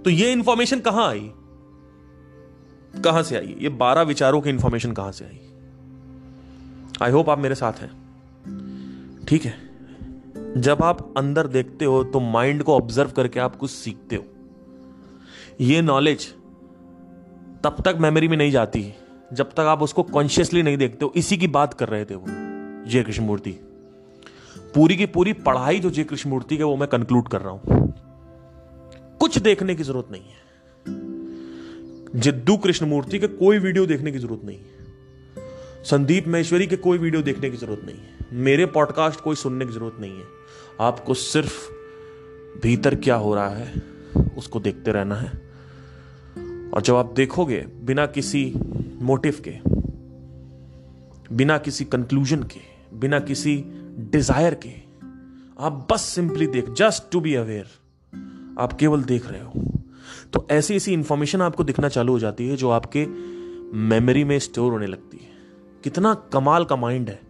तो ये इंफॉर्मेशन कहाँ आई? कहाँ से आई? ये 12 विचारों की इंफॉर्मेशन कहाँ से आई? आई होप आप मेरे साथ हैं। ठीक है? जब आप अंदर देखते हो तो माइंड को ऑब्ज़र्व करके आप कुछ सीखते हो। ये नॉलेज तब तक मेमोरी में नहीं जाती, जब तक आप उसको कॉन्शियसली नहीं देखते हो। इसी की बात कर रहे थे वो जय कृष्ण मूर्ति पूरी की पूरी पढ़ाई जो जय कृष्ण मूर्ति के वो मैं कंक्लूड कर रहा हूँ। कुछ देखने की ज़रूरत नहीं है। जिद्दू कृष्ण मूर्ति के कोई वीडियो देखने की ज़रूरत नहीं है। संदीप महेश्वरी के कोई वीडियो देखने की ज़रूरत नहीं है। मेरे पॉडकास्ट कोई सुनने की ज़रूरत नहीं है। आपको सिर्फ़ भीतर क्या हो रहा है, उसको देखते रहना है। और जब आप देखोगे, बिना किसी मोटिव के, बिना किसी कंक्लूजन के, बिना किसी डिज़ायर के, आप बस सिंपली देख जस्ट टू बी अवेयर आप केवल देख रहे हो। तो ऐसी ऐसी इंफॉर्मेशन आपको दिखना चालू हो जाती है जो आपके मेमोरी में स्टोर होने लगती है। कितना कमाल का माइंड है।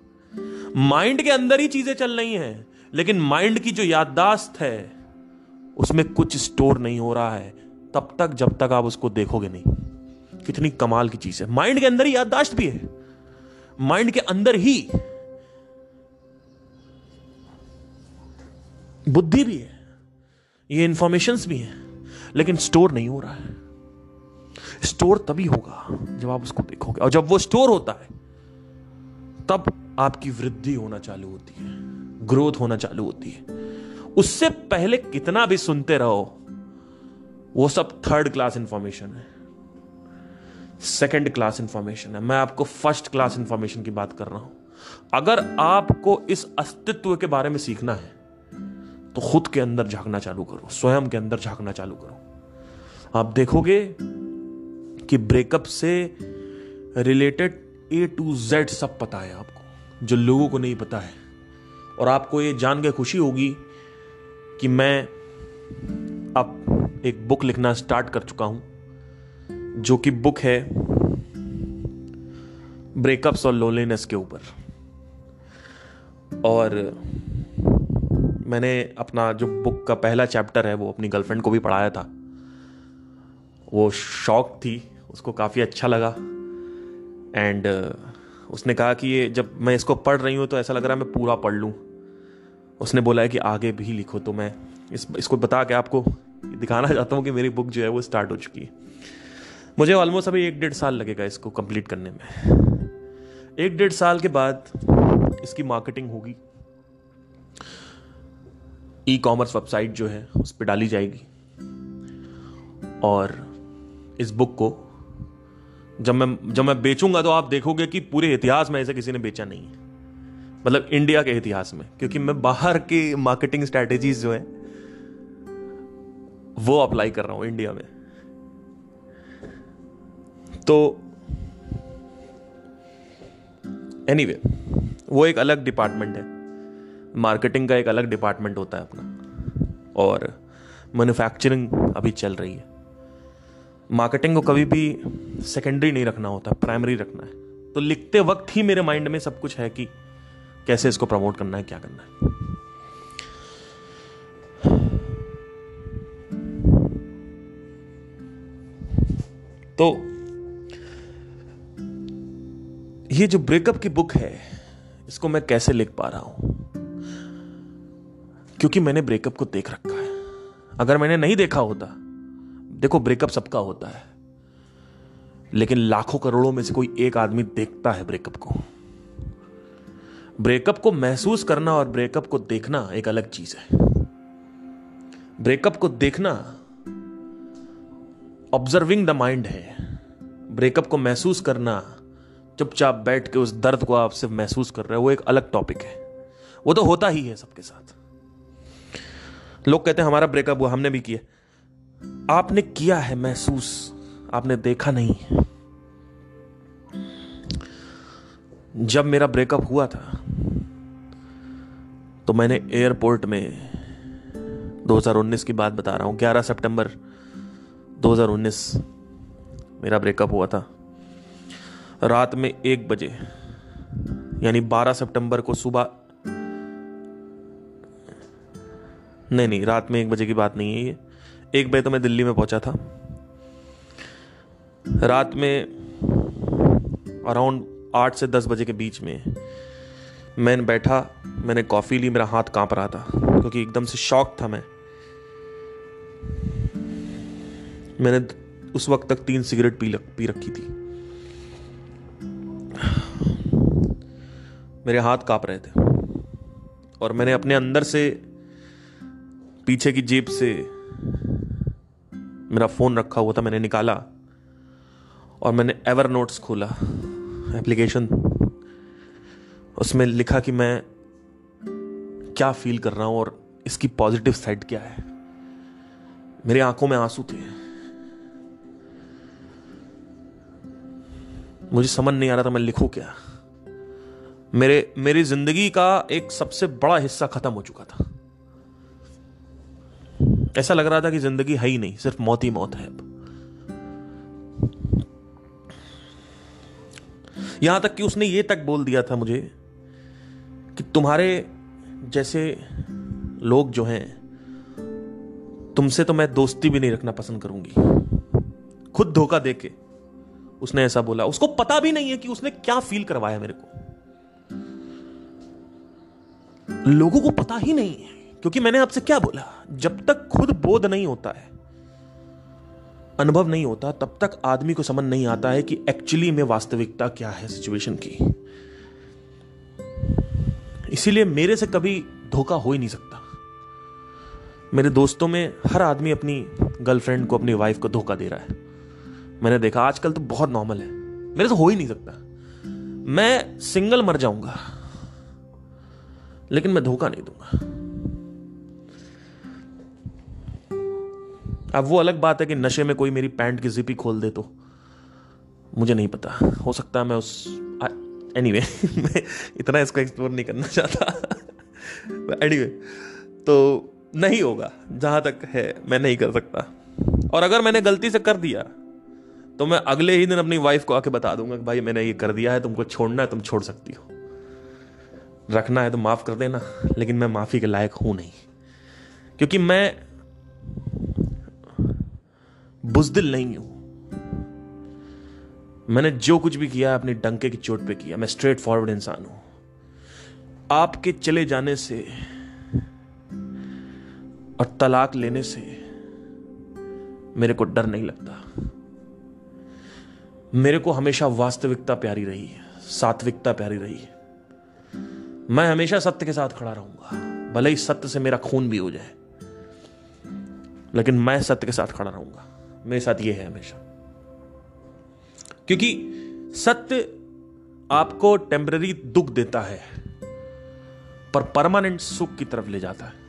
माइंड के अंदर ही चीज़ें चल रही हैं, लेकिन माइंड की जो याददाश्त है, उसमें कुछ स्टोर नहीं हो रहा है। तब तक, जब तक आप उसको देखोगे नहीं। कितनी कमाल की चीज़ है। माइंड के अंदर ही याददाश्त भी है। माइंड के अंदर ही बुद्धि भी है, ये इंफॉर्मेशंस भी हैं, लेकिन स्टोर नहीं हो रहा है। स्टोर तभी होगा जब आप उसको देखोगे। और जब वो स्टोर होता है, तब आपकी वृद्धि होना चालू होती है ग्रोथ होना चालू होती है। उससे पहले कितना भी सुनते रहो, वो सब थर्ड क्लास इंफॉर्मेशन है। सेकंड क्लास इंफॉर्मेशन है। मैं आपको फ़र्स्ट क्लास इंफॉर्मेशन की बात कर रहा हूँ। अगर आपको इस अस्तित्व के बारे में सीखना है तो खुद के अंदर झांकना चालू करो, स्वयं के अंदर झांकना चालू करो। आप देखोगे कि ब्रेकअप से रिलेटेड ए टू जेड सब पता है आपको, जो लोगों को नहीं पता है। और आपको ये जान के खुशी होगी कि मैं अब एक बुक लिखना स्टार्ट कर चुका हूँ, जो कि बुक है ब्रेकअप्स और लोनलीनेस के ऊपर। और मैंने अपना जो बुक का पहला चैप्टर है, वो अपनी गर्लफ्रेंड को भी पढ़ाया था। वो शौक थी, उसको काफ़ी अच्छा लगा। एंड उसने कहा कि ये जब मैं इसको पढ़ रही हूँ तो ऐसा लग रहा है मैं पूरा पढ़ लूँ। उसने बोला है कि आगे भी लिखो तो मैं इस, इसको बता के आपको दिखाना चाहता हूँ कि मेरी बुक जो है, वो स्टार्ट हो चुकी है। मुझे ऑलमोस्ट अभी एक डेढ़ साल लगेगा इसको कंप्लीट करने में। एक डेढ़ साल के बाद इसकी मार्केटिंग होगी। ई कॉमर्स वेबसाइट जो है उस पर डाली जाएगी। और इस बुक को जब मैं जब मैं बेचूँगा तो आप देखोगे कि पूरे इतिहास में ऐसे किसी ने बेचा नहीं है। मतलब इंडिया के इतिहास में क्योंकि मैं बाहर की मार्केटिंग स्ट्रैटेजीज जो है वो अप्लाई कर रहा हूँ इंडिया में। तो एनीवे anyway, वो एक अलग डिपार्टमेंट है। मार्केटिंग का एक अलग डिपार्टमेंट होता है अपना। और मैन्युफैक्चरिंग अभी चल रही है। मार्केटिंग को कभी भी सेकेंडरी नहीं रखना होता प्राइमरी रखना है। तो लिखते वक्त ही मेरे माइंड में सब कुछ है कि कैसे इसको प्रमोट करना है, क्या करना है। तो ये जो ब्रेकअप की बुक है, इसको मैं कैसे लिख पा रहा हूँ? क्योंकि मैंने ब्रेकअप को देख रखा है। अगर मैंने नहीं देखा होता, देखो, ब्रेकअप सबका होता है। लेकिन लाखों करोड़ों में से कोई एक आदमी देखता है ब्रेकअप को। ब्रेकअप को महसूस करना और ब्रेकअप को देखना एक अलग चीज़ है। ब्रेकअप को देखना ऑब्जर्विंग द माइंड है। ब्रेकअप को महसूस करना, चुपचाप बैठ के उस दर्द को आप सिर्फ़ महसूस कर रहे हो, वो एक अलग टॉपिक है। वो तो होता ही है सबके साथ। लोग कहते हैं, हमारा ब्रेकअप हुआ, हमने भी किया। आपने किया है महसूस? आपने देखा नहीं। जब मेरा ब्रेकअप हुआ था तो मैंने एयरपोर्ट में 2019 की बात बता रहा हूँ। 11 सितंबर 2019 मेरा ब्रेकअप हुआ था। रात में एक बजे, यानी 12 सितंबर को सुबह नहीं नहीं रात में एक बजे की बात नहीं है ये। एक बजे तो मैं दिल्ली में पहुँचा था। रात में अराउंड आठ से दस बजे के बीच में मैंने बैठा मैंने कॉफ़ी ली मेरा हाथ काँप रहा था क्योंकि एकदम से शॉक था मैं। मैंने उस वक्त तक तीन सिगरेट पी लग, पी रखी थी। मेरे हाथ काँप रहे थे। और मैंने अपने अंदर से पीछे की जेब से मेरा फ़ोन रखा हुआ था, मैंने निकाला और मैंने एवर नोट्स खोला एप्लीकेशन उसमें लिखा कि मैं क्या फील कर रहा हूँ और इसकी पॉजिटिव साइड क्या है। मेरी आँखों में आँसू थे। मुझे समझ नहीं आ रहा था मैं लिखूं क्या। मेरे, मेरी ज़िंदगी का एक सबसे बड़ा हिस्सा खत्म हो चुका था। ऐसा लग रहा था कि ज़िंदगी है ही नहीं, सिर्फ़ मौत ही मौत है यहाँ तक कि उसने ये तक बोल दिया था मुझे कि तुम्हारे जैसे लोग जो हैं, तुमसे तो मैं दोस्ती भी नहीं रखना पसंद करूँगी। खुद धोखा देके उसने ऐसा बोला। उसको पता भी नहीं है कि उसने क्या फील करवाया मेरे को। लोगों को पता ही नहीं है। क्योंकि मैंने आपसे क्या बोला? जब तक खुद बोध नहीं होता है, अनुभव नहीं होता, तब तक आदमी को समझ नहीं आता है कि एक्चुअली में वास्तविकता क्या है सिचुएशन की। इसीलिए मेरे से कभी धोखा हो ही नहीं सकता। मेरे दोस्तों में हर आदमी अपनी गर्लफ्रेंड को, अपनी वाइफ को धोखा दे रहा है। मैंने देखा, आजकल तो बहुत नॉर्मल है। मेरे से हो ही नहीं सकता। मैं सिंगल मर जाऊँगा, लेकिन मैं धोखा नहीं दूँगा। अब वो अलग बात है कि नशे में कोई मेरी पैंट की जिप खोल दे तो। मुझे नहीं पता। हो सकता है मैं उस एनीवे anyway, मैं इतना इसको एक्सप्लोर नहीं करना चाहता। एनीवे anyway, तो नहीं होगा। जहाँ तक है मैं नहीं कर सकता। और अगर मैंने गलती से कर दिया तो मैं अगले ही दिन अपनी वाइफ को आके बता दूँगा कि भाई मैंने ये कर दिया है तुमको छोड़ना है तुम छोड़ सकती हो। रखना है तो माफ़ कर देना लेकिन मैं माफ़ी के लायक हूँ नहीं। क्योंकि मैं बुजदिल नहीं हूँ। मैंने जो कुछ भी किया, अपनी डंके की चोट पे किया। मैं स्ट्रेट फॉरवर्ड इंसान हूँ। आपके चले जाने से और तलाक लेने से मेरे को डर नहीं लगता। मेरे को हमेशा वास्तविकता प्यारी रही सात्विकता प्यारी रही मैं हमेशा सत्य के साथ खड़ा रहूँगा, भले ही सत्य से मेरा खून भी हो जाए, लेकिन मैं सत्य के साथ खड़ा रहूँगा। मेरे साथ ये है हमेशा। क्योंकि सत्य आपको टेम्पररी दुख देता है, पर परमानेंट सुख की तरफ़ ले जाता है।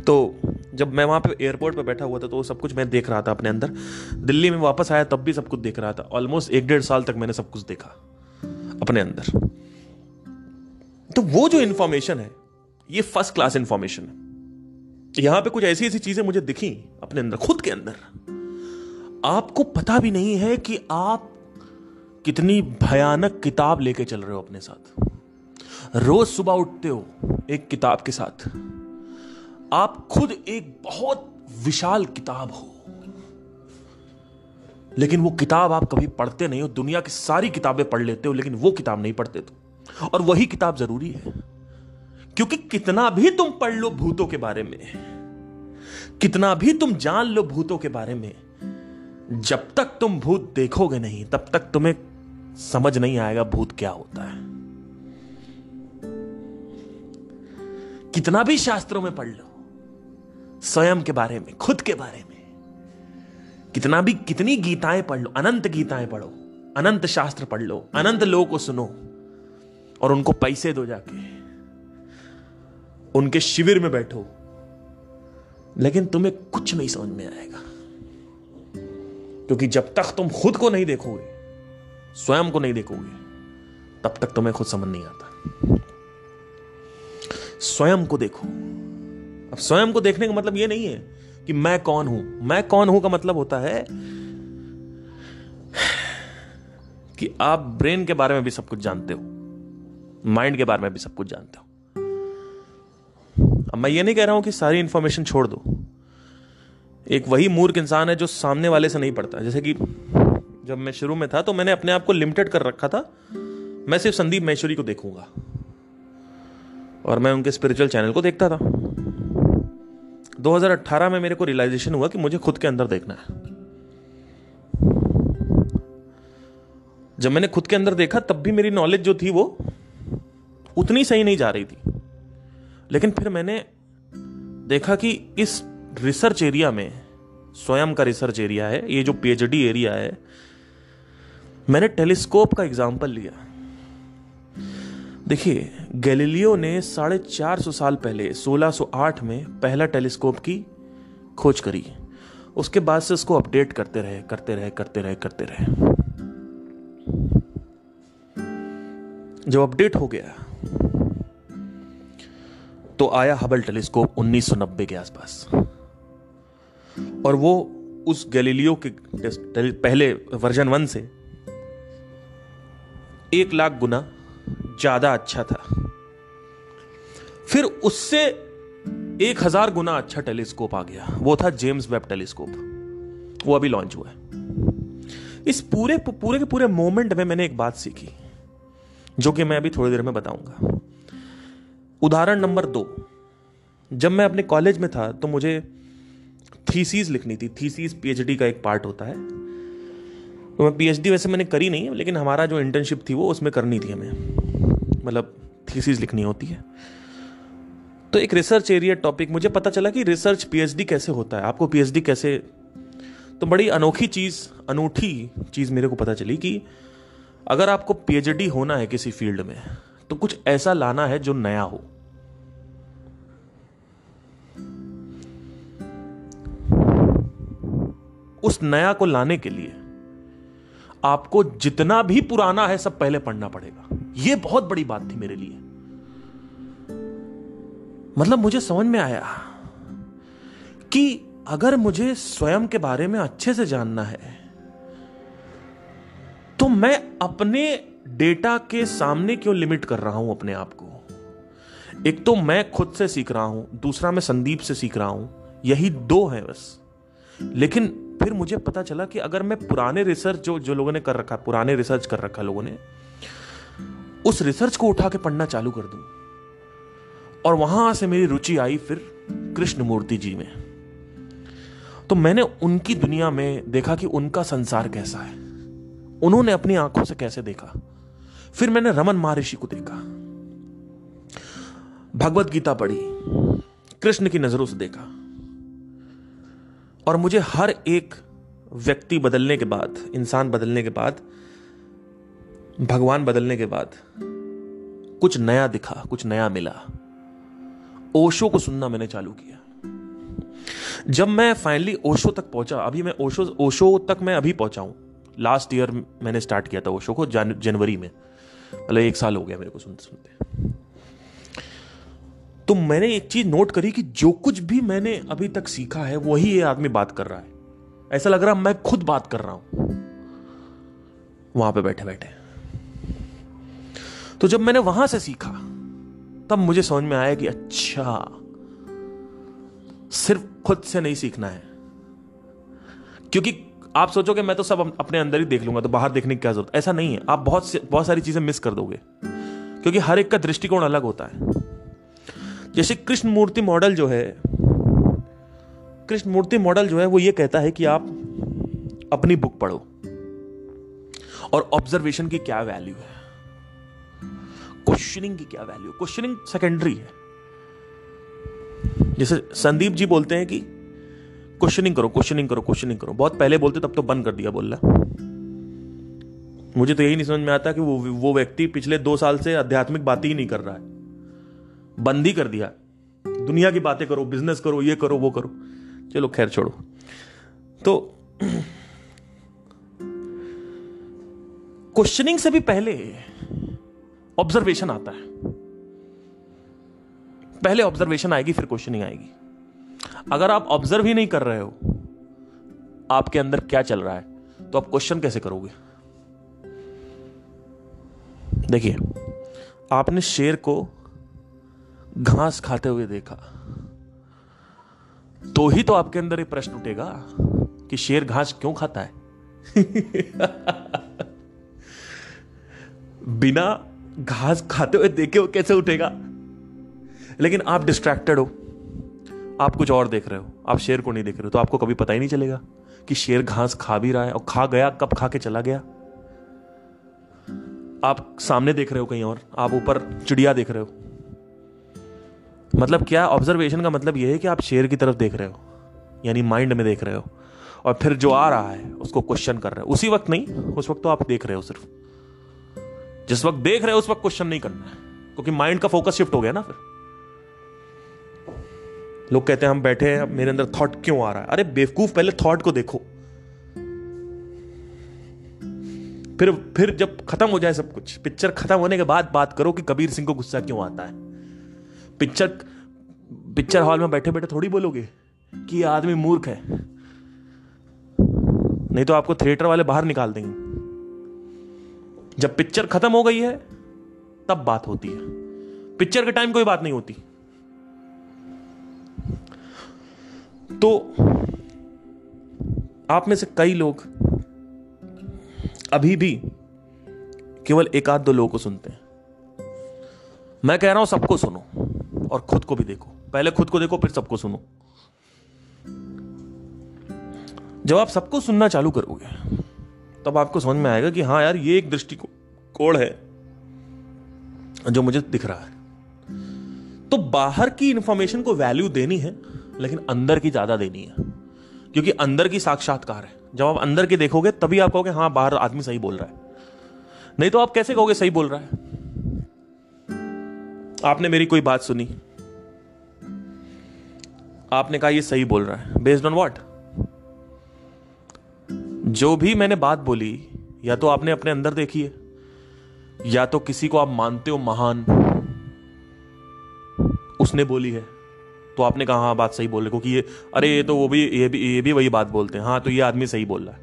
तो जब मैं वहाँ पे एयरपोर्ट पे बैठा हुआ था तो वो सब कुछ मैं देख रहा था अपने अंदर। दिल्ली में वापस आया, तब भी सब कुछ देख रहा था। ऑलमोस्ट एक डेढ़ साल तक मैंने सब कुछ देखा, अपने अंदर। तो वो जो इंफॉर्मेशन है ये फ़र्स्ट क्लास इंफॉर्मेशन है। यहाँ पे कुछ ऐसी ऐसी चीज़ें मुझे दिखी अपने अंदर, खुद के अंदर। आपको पता भी नहीं है कि आप कितनी भयानक किताब लेके चल रहे हो अपने साथ। रोज सुबह उठते हो एक किताब के साथ। आप खुद एक बहुत विशाल किताब हो। लेकिन वो किताब आप कभी पढ़ते नहीं हो। दुनिया की सारी किताबें पढ़ लेते हो, लेकिन वो किताब नहीं पढ़ते तो। और वही किताब ज़रूरी है। क्योंकि कितना भी तुम पढ़ लो भूतों के बारे में, कितना भी तुम जान लो भूतों के बारे में, जब तक तुम भूत देखोगे नहीं, तब तक तुम्हें समझ नहीं आएगा भूत क्या होता है। कितना भी शास्त्रों में पढ़ लो, स्वयं के बारे में, खुद के बारे में, कितना भी, कितनी गीताएँ पढ़ लो, अनंत गीताएँ पढ़ो, अनंत शास्त्र पढ़ लो, अनंत लोगों को सुनो, और उनको पैसे दो जाके। उनके शिविर में बैठो। लेकिन तुम्हें कुछ नहीं समझ में आएगा। क्योंकि जब तक तुम खुद को नहीं देखोगे, स्वयं को नहीं देखोगे, तब तक तुम्हें खुद समझ नहीं आता। स्वयं को देखो। अब स्वयं को देखने का मतलब यह नहीं है कि मैं कौन हूँ। मैं कौन हूँ का मतलब होता है कि आप ब्रेन के बारे में भी सब कुछ जानते हो, माइंड के बारे में भी सब कुछ जानते हो। अब मैं ये नहीं कह रहा हूँ कि सारी इंफॉर्मेशन छोड़ दो। एक वही मूर्ख इंसान है जो सामने वाले से नहीं पढ़ता। जैसे कि जब मैं शुरू में था तो मैंने अपने आप को लिमिटेड कर रखा था। मैं सिर्फ़ संदीप महेश्वरी को देखूँगा। और मैं उनके स्पिरिचुअल चैनल को देखता था। 2018 में मेरे को रियलाइजेशन हुआ कि मुझे खुद के अंदर देखना है। जब मैंने खुद के अंदर देखा, तब भी मेरी नॉलेज जो थी वो उतनी सही नहीं जा रही थी। लेकिन फिर मैंने देखा कि इस रिसर्च एरिया में, स्वयं का रिसर्च एरिया है, ये जो पीएचडी एरिया है, मैंने टेलीस्कोप का एग्ज़ाम्पल लिया। देखिए गैलीलियो ने साढ़े चार सौ साल पहले 1608 में पहला टेलीस्कोप की खोज करी। उसके बाद से उसको अपडेट करते रहे करते रहे करते रहे करते रहे। जब अपडेट हो गया तो आया हबल टेलीस्कोप 1990 के आसपास। और वो उस गैलीलियो के पहले वर्जन वन से एक लाख गुना ज़्यादा अच्छा था। फिर उससे एक हज़ार गुना अच्छा टेलीस्कोप आ गया। वो था जेम्स वेब टेलीस्कोप। वो अभी लॉन्च हुआ है। इस पूरे पूरे के पूरे मोमेंट में मैंने एक बात सीखी, जो कि मैं अभी थोड़ी देर में बताऊँगा। उदाहरण नंबर दो। जब मैं अपने कॉलेज में था तो मुझे थीसीज लिखनी थी। थीसीज पीएचडी का एक पार्ट होता है। तो मैं पीएचडी वैसे मैंने करी नहीं है लेकिन हमारा जो इंटर्नशिप थी, वो उसमें करनी थी हमें। मतलब थीसीज लिखनी होती है। तो एक रिसर्च एरिया टॉपिक मुझे पता चला कि रिसर्च पीएचडी कैसे होता है। आपको पीएचडी कैसे तो बड़ी अनोखी चीज़, अनूठी चीज़ मेरे को पता चली कि अगर आपको पीएचडी होना है किसी फ़ील्ड में तो कुछ ऐसा लाना है जो नया हो। उस नया को लाने के लिए आपको जितना भी पुराना है सब पहले पढ़ना पड़ेगा। यह बहुत बड़ी बात थी मेरे लिए। मतलब मुझे समझ में आया कि अगर मुझे स्वयं के बारे में अच्छे से जानना है तो मैं अपने डेटा के सामने क्यों लिमिट कर रहा हूँ अपने आप को? एक तो मैं खुद से सीख रहा हूँ, दूसरा मैं संदीप से सीख रहा हूँ, यही दो है बस। लेकिन फिर मुझे पता चला कि अगर मैं पुराने रिसर्च जो जो लोगों ने कर रखा, पुराने रिसर्च कर रखा लोगों ने, उस रिसर्च को उठा के पढ़ना चालू कर दूँ। और वहाँ से मेरी रुचि आई फिर कृष्ण मूर्ति जी में। तो मैंने उनकी दुनिया में देखा कि उनका संसार कैसा है। उन्होंने अपनी आँखों से कैसे देखा। फिर मैंने रमन महर्षि को देखा। भगवत गीता पढ़ी। कृष्ण की नज़रों से देखा। और मुझे हर एक व्यक्ति बदलने के बाद, इंसान बदलने के बाद, भगवान बदलने के बाद कुछ नया दिखा, कुछ नया मिला। ओशो को सुनना मैंने चालू किया। जब मैं फाइनली ओशो तक पहुँचा, अभी मैं ओशो ओशो तक मैं अभी पहुँचा हूँ। लास्ट ईयर मैंने स्टार्ट किया था ओशो को जनवरी में। मतलब एक साल हो गया मेरे को सुनते सुनते। तो मैंने एक चीज़ नोट करी कि जो कुछ भी मैंने अभी तक सीखा है, वही ये आदमी बात कर रहा है। ऐसा लग रहा मैं खुद बात कर रहा हूँ। वहाँ पे बैठे बैठे। तो जब मैंने वहाँ से सीखा, तब मुझे समझ में आया कि अच्छा सिर्फ़ खुद से नहीं सीखना है। क्योंकि आप सोचोगे, मैं तो सब अपने अंदर ही देख लूँगा तो बाहर देखने की क्या ज़रूरत? ऐसा नहीं है। आप बहुत बहुत सारी चीज़ें मिस कर दोगे। क्योंकि हर एक का दृष्टिकोण अलग होता है। जैसे कृष्ण मूर्ति मॉडल जो है कृष्ण मूर्ति मॉडल जो है, वो ये कहता है कि आप अपनी बुक पढ़ो और ऑब्जर्वेशन की क्या वैल्यू है? क्वेश्चनिंग की क्या वैल्यू क्वेश्चनिंग सेकेंडरी है। जैसे संदीप जी बोलते हैं कि क्वेश्चनिंग करो क्वेश्चनिंग करो क्वेश्चनिंग करो। बहुत पहले बोलते, तब तो बंद कर दिया बोलना। मुझे तो यही नहीं समझ में आता कि वो वो व्यक्ति पिछले दो साल से आध्यात्मिक बातें ही नहीं कर रहा है। बंद कर दिया। दुनिया की बातें करो बिज़नेस करो, ये करो, वो करो। चलो, खैर, छोड़ो। तो क्वेश्चनिंग से भी पहले ऑब्जर्वेशन आता है। पहले ऑब्जर्वेशन आएगी, फिर क्वेश्चनिंग आएगी। अगर आप ऑब्ज़र्व ही नहीं कर रहे हो, आपके अंदर क्या चल रहा है तो आप क्वेश्चन कैसे करोगे? देखिए, आपने शेर को घास खाते हुए देखा। तो ही तो आपके अंदर एक प्रश्न उठेगा कि शेर घास क्यों खाता है? बिना घास खाते हुए देखे वो कैसे उठेगा? लेकिन आप डिस्ट्रैक्टेड हो। आप कुछ और देख रहे हो। आप शेर को नहीं देख रहे हो। तो आपको कभी पता ही नहीं चलेगा कि शेर घास खा भी रहा है और खा गया, कब खा के चला गया। आप सामने देख रहे हो कहीं और। आप ऊपर चिड़िया देख रहे हो। मतलब क्या ऑब्जर्वेशन का मतलब यह है कि आप शेर की तरफ़ देख रहे हो, यानी माइंड में देख रहे हो, और फिर जो आ रहा है, उसको क्वेश्चन कर रहे हो। उसी वक्त नहीं, उस वक्त तो आप देख रहे हो सिर्फ़। जिस वक्त देख रहे हो, उस वक्त क्वेश्चन नहीं करना है, क्योंकि माइंड का फोकस शिफ्ट हो गया ना फिर। लोग कहते हैं, हम बैठे हैं मेरे अंदर थॉट क्यों आ रहा है? अरे, बेवकूफ़ पहले थॉट को देखो। फिर फिर जब खत्म हो जाए सब कुछ पिक्चर खत्म होने के बाद बात करो कि कबीर सिंह को गुस्सा क्यों आता है। पिक्चर पिक्चर हॉल में बैठे बैठे थोड़ी बोलोगे कि ये आदमी मूर्ख है? नहीं तो आपको थिएटर वाले बाहर निकाल देंगे। जब पिक्चर खत्म हो गई है, तब बात होती है। पिक्चर के टाइम कोई बात नहीं होती। तो आप में से कई लोग अभी भी केवल एक आध दो लोगों को सुनते हैं। मैं कह रहा हूँ सबको सुनो। और खुद को भी देखो। पहले खुद को देखो, फिर सबको सुनो। जब आप सबको सुनना चालू करोगे, तब आपको समझ में आएगा कि हाँ यार, ये एक दृष्टिकोण है जो मुझे दिख रहा है। तो बाहर की इंफॉर्मेशन को वैल्यू देनी है, लेकिन अंदर की ज़्यादा देनी है। क्योंकि अंदर की साक्षात्कार है। जब आप अंदर के देखोगे, तभी आप कहोगे हाँ बाहर आदमी सही बोल रहा है। नहीं तो आप कैसे कहोगे सही बोल रहा है? आपने मेरी कोई बात सुनी? आपने कहा ये सही बोल रहा है। बेस्ड ऑन वॉट जो भी मैंने बात बोली, या तो आपने अपने अंदर देखी है, या तो किसी को आप मानते हो महान, उसने बोली है तो आपने कहा हाँ बात सही बोल रहे क्योंकि ये, अरे, ये तो वो भी, ये भी ये भी वही बात बोलते हैं। हाँ तो ये आदमी सही बोल रहा है।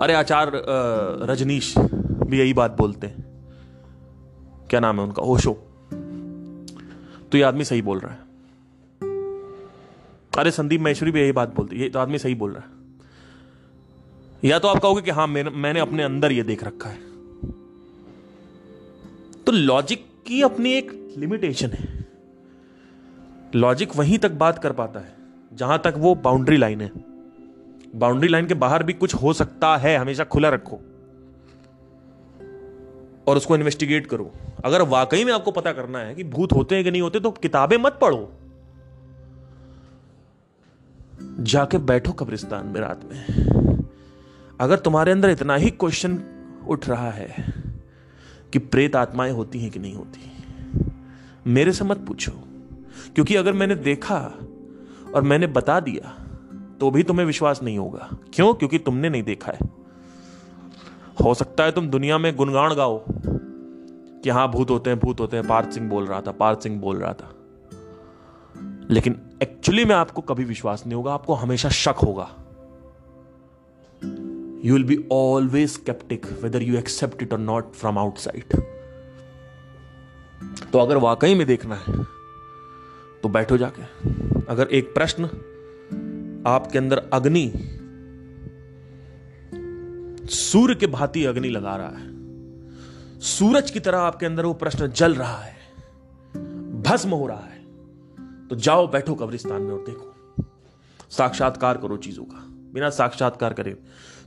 अरे, आचार रजनीश भी यही बात बोलते हैं। क्या नाम है उनका? ओशो। तो ये आदमी सही बोल रहा है। अरे संदीप महेश्वरी भी यही बात बोलती है ये तो आदमी सही बोल रहा है। या तो आप कहोगे कि हाँ मैंने अपने अंदर ये देख रखा है। तो लॉजिक की अपनी एक लिमिटेशन है। लॉजिक वहीं तक बात कर पाता है, जहाँ तक वो बाउंड्री लाइन है। बाउंड्री लाइन के बाहर भी कुछ हो सकता है, हमेशा खुला रखो। और उसको इन्वेस्टिगेट करो। अगर वाकई में आपको पता करना है कि भूत होते हैं कि नहीं होते तो किताबें मत पढ़ो। जाके बैठो कब्रिस्तान में रात में। अगर तुम्हारे अंदर इतना ही क्वेश्चन उठ रहा है कि प्रेत आत्माएँ होती हैं कि नहीं होती, मेरे से मत पूछो। क्योंकि अगर मैंने देखा और मैंने बता दिया तो भी तुम्हें विश्वास नहीं होगा। क्यों? क्योंकि तुमने नहीं देखा है। हो सकता है तुम दुनिया में गुणगान गाओ कि हाँ भूत होते हैं, भूत होते हैं, पार्थ सिंह बोल रहा था, पार्थ सिंह बोल रहा था। लेकिन एक्चुअली में आपको कभी विश्वास नहीं होगा, आपको हमेशा शक होगा। You will be always sceptic whether you accept it और नॉट फ्रॉम आउटसाइड तो अगर वाकई में देखना है तो बैठो जाके। अगर एक प्रश्न आपके अंदर अग्नि सूर्य के भांति अग्नि लगा रहा है। सूरज की तरह आपके अंदर वो प्रश्न जल रहा है। भस्म हो रहा है। तो जाओ, बैठो कब्रिस्तान में और देखो। साक्षात्कार करो चीज़ों का। बिना साक्षात्कार करे।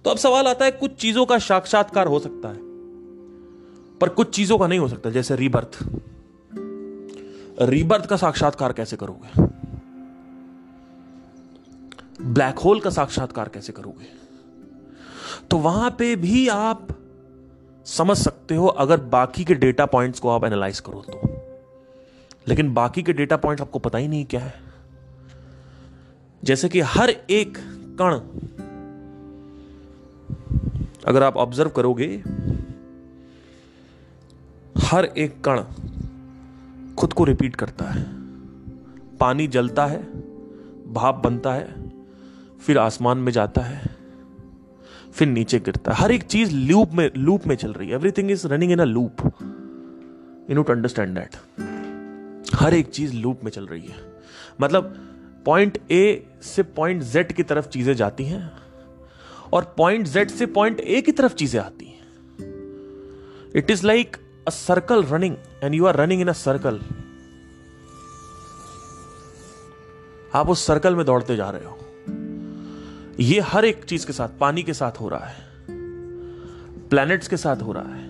तो अब सवाल आता है, कुछ चीज़ों का साक्षात्कार हो सकता है, पर कुछ चीज़ों का नहीं हो सकता। जैसे रीबर्थ। रीबर्थ का साक्षात्कार कैसे करोगे? ब्लैक होल का साक्षात्कार कैसे करोगे? तो वहाँ पे भी आप समझ सकते हो, अगर बाकी के डेटा पॉइंट्स को आप एनालाइज करो तो। लेकिन बाकी के डेटा पॉइंट्स आपको पता ही नहीं क्या है। जैसे कि हर एक कण, अगर आप ऑब्ज़र्व करोगे, हर एक कण खुद को रिपीट करता है। पानी जलता है, भाप बनता है, फिर आसमान में जाता है। फिर नीचे गिरता है। हर एक चीज़ लूप में लूप में चल रही है। Everything is running in a loop you know to understand that हर एक चीज़ लूप में चल रही है। मतलब पॉइंट ए से पॉइंट जेड की तरफ़ चीज़ें जाती हैं और पॉइंट जेड से पॉइंट ए की तरफ़ चीज़ें आती हैं। It is like a circle running and you are running in a circle आप उस सर्कल में दौड़ते जा रहे हो। ये हर एक चीज़ के साथ, पानी के साथ हो रहा है प्लैनेट्स के साथ हो रहा है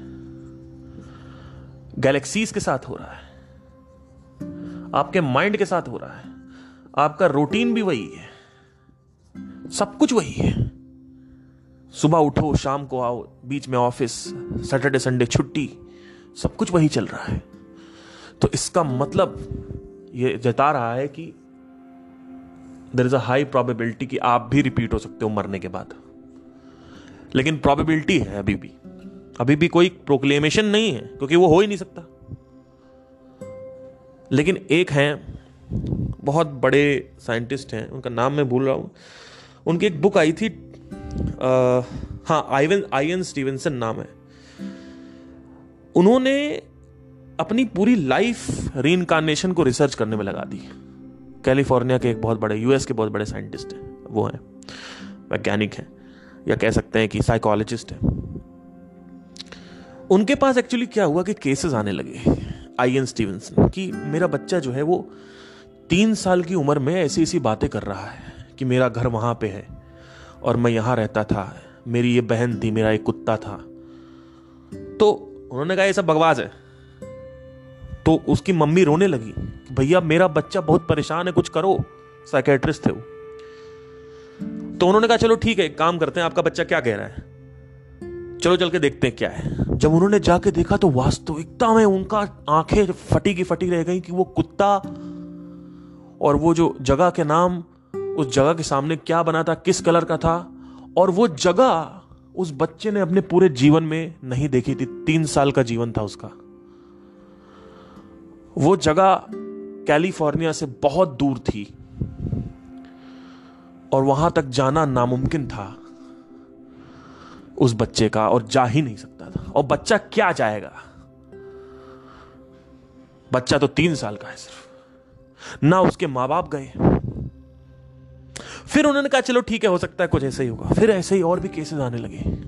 गैलेक्सीज के साथ हो रहा है, आपके माइंड के साथ हो रहा है, आपका रूटीन भी वही है, सब कुछ वही है। सुबह उठो, शाम को आओ, बीच में ऑफ़िस सैटरडे संडे छुट्टी, सब कुछ वही चल रहा है। तो इसका मतलब ये जता रहा है कि there is a high probability कि आप भी रिपीट हो सकते हो मरने के बाद। लेकिन प्रोबेबिलिटी है अभी भी। अभी भी कोई प्रोक्लेमेशन नहीं है क्योंकि वो हो ही नहीं सकता। लेकिन एक हैं बहुत बड़े साइंटिस्ट हैं उनका नाम मैं भूल रहा हूँ। उनकी एक बुक आई थी आ, हाँ आई एन स्टीवेंसन नाम है। उन्होंने अपनी पूरी लाइफ री को रिसर्च करने में लगा दी। कैलिफ़ोर्निया के एक बहुत बड़े, यूएस के बहुत बड़े साइंटिस्ट हैं, वो हैं, वैज्ञानिक हैं, या कह सकते हैं कि साइकोलॉजिस्ट हैं। उनके पास एक्चुअली क्या हुआ कि केसेस आने लगे आई एन स्टीवनसन कि मेरा बच्चा जो है वो तीन साल की उम्र में ऐसी ऐसी बातें कर रहा है, कि मेरा घर वहाँ पे है, और मैं यहाँ रहता था, मेरी ये बहन थी, मेरा एक कुत्ता था। तो उन्होंने कहा, ये सब बकवास है। तो उसकी मम्मी रोने लगी भैया, मेरा बच्चा बहुत परेशान है, कुछ करो। साइकेट्रिस्ट थे वो। तो उन्होंने कहा, चलो ठीक है काम करते हैं, आपका बच्चा क्या कह रहा है? चलो चल के देखते हैं क्या है। जब उन्होंने जाके देखा तो वास्तविकता में उनका आँखें फटी की फटी रह गई कि वो कुत्ता और वो जो जगह के नाम, उस जगह के सामने क्या बना था, किस कलर का था, और वो जगह उस बच्चे ने अपने पूरे जीवन में नहीं देखी थी। तीन साल का जीवन था उसका। वो जगह कैलिफ़ोर्निया से बहुत दूर थी और वहाँ तक जाना नामुमकिन था उस बच्चे का और जा ही नहीं सकता था। और बच्चा क्या जाएगा? बच्चा तो तीन साल का है सिर्फ़। ना उसके माँ बाप गए। फिर उन्होंने कहा, चलो ठीक है, हो सकता है कुछ ऐसा ही होगा। फिर ऐसे ही और भी केसेस आने लगे।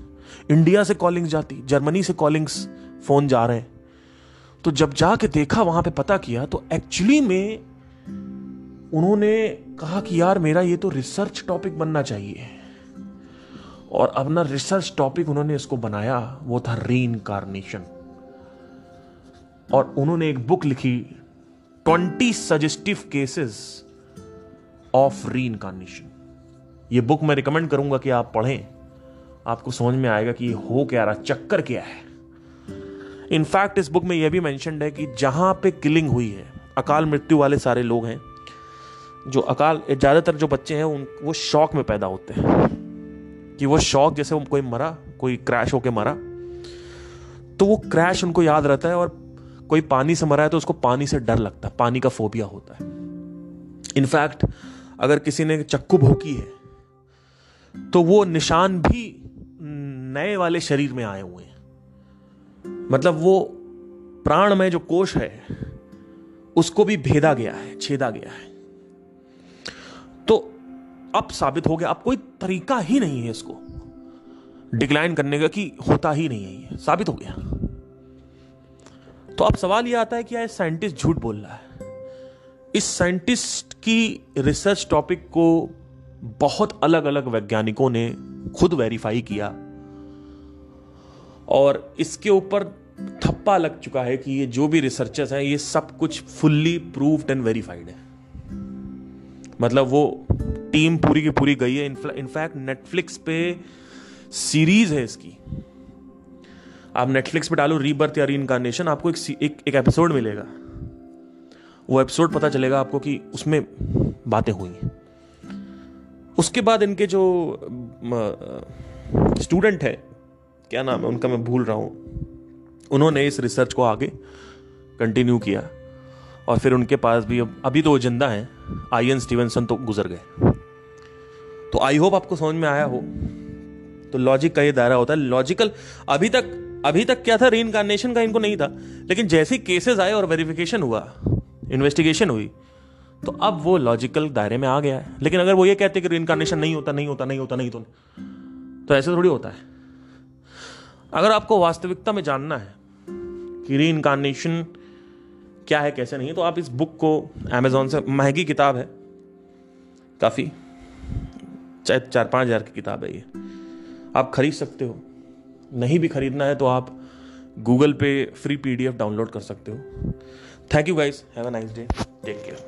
इंडिया से कॉलिंग्स जाती जर्मनी से कॉलिंग्स फ़ोन जा रहे हैं। तो जब जाके देखा, वहाँ पे पता किया तो एक्चुअली में उन्होंने कहा कि यार, मेरा ये तो रिसर्च टॉपिक बनना चाहिए। और अपना रिसर्च टॉपिक उन्होंने इसको बनाया, वो था री इनकारनेशन और उन्होंने एक बुक लिखी twenty suggestive cases of reincarnation ये बुक मैं रिकमेंड करूँगा कि आप पढ़ें। आपको समझ में आएगा कि ये हो क्या रहा, चक्कर क्या है। इनफैक्ट इस बुक में यह भी मैंशनड है कि जहाँ पे किलिंग हुई है, अकाल मृत्यु वाले सारे लोग हैं, जो अकाल, ज़्यादातर जो बच्चे हैं, उन, वो शौक में पैदा होते हैं। कि वो शौक जैसे वो कोई मरा, कोई क्रैश होके मरा तो वो क्रैश उनको याद रहता है और कोई पानी से मरा है तो उसको पानी से डर लगता है, पानी का फोबिया होता है। इनफैक्ट अगर किसी ने चक्कू भोकी है तो वो निशान भी नए वाले शरीर में आए हुए हैं। मतलब वो प्राण में जो कोश है, उसको भी भेदा गया है, छेदा गया है। तो अब साबित हो गया, अब कोई तरीका ही नहीं है इसको। डिक्लाइन करने का कि होता ही नहीं है ये, साबित हो गया। तो अब सवाल यह आता है कि यह साइंटिस्ट झूठ बोल रहा है। इस साइंटिस्ट की रिसर्च टॉपिक को बहुत अलग अलग वैज्ञानिकों ने खुद वेरीफाई किया। और इसके ऊपर थप्पा लग चुका है कि ये जो भी रिसर्चर्स हैं ये सब कुछ फुल्ली प्रूव्ड एंड वेरीफाइड है। मतलब वो टीम पूरी की पूरी गई है। इनफैक्ट नेटफ्लिक्स पे सीरीज़ है इसकी। आप नेटफ्लिक्स पे डालो रीबर्थ या री इनकारनेशन आपको एक एक, एक एपिसोड मिलेगा। वो एपिसोड पता चलेगा आपको कि उसमें बातें हुई हैं। उसके बाद इनके जो स्टूडेंट है क्या नाम है? उनका मैं भूल रहा हूँ। उन्होंने इस रिसर्च को आगे कंटिन्यू किया और फिर उनके पास भी अभी तो वो ज़िंदा हैं। आई एन स्टीवनसन तो गुजर गए। तो आई होप आपको समझ में आया हो। तो लॉजिक का ये दायरा होता है। लॉजिकल अभी तक अभी तक क्या था? री का इनको नहीं था। लेकिन जैसे केसेस आए और वेरिफिकेशन हुआ इन्वेस्टिगेशन हुई तो अब वो लॉजिकल दायरे में आ गया है। लेकिन अगर वो ये कहते कि री नहीं होता नहीं होता नहीं होता, नहीं तो ऐसे थोड़ी होता है। अगर आपको वास्तविकता में जानना है कि री इनकारनेशन क्या है, कैसे नहीं तो आप इस बुक को अमेजोन से, महँगी किताब है, काफ़ी, चाहे चार पाँच हज़ार की किताब है ये, आप खरीद सकते हो। नहीं भी खरीदना है तो आप गूगल पे फ्री पीडीएफ डाउनलोड कर सकते हो। Thank you guys have a nice day take care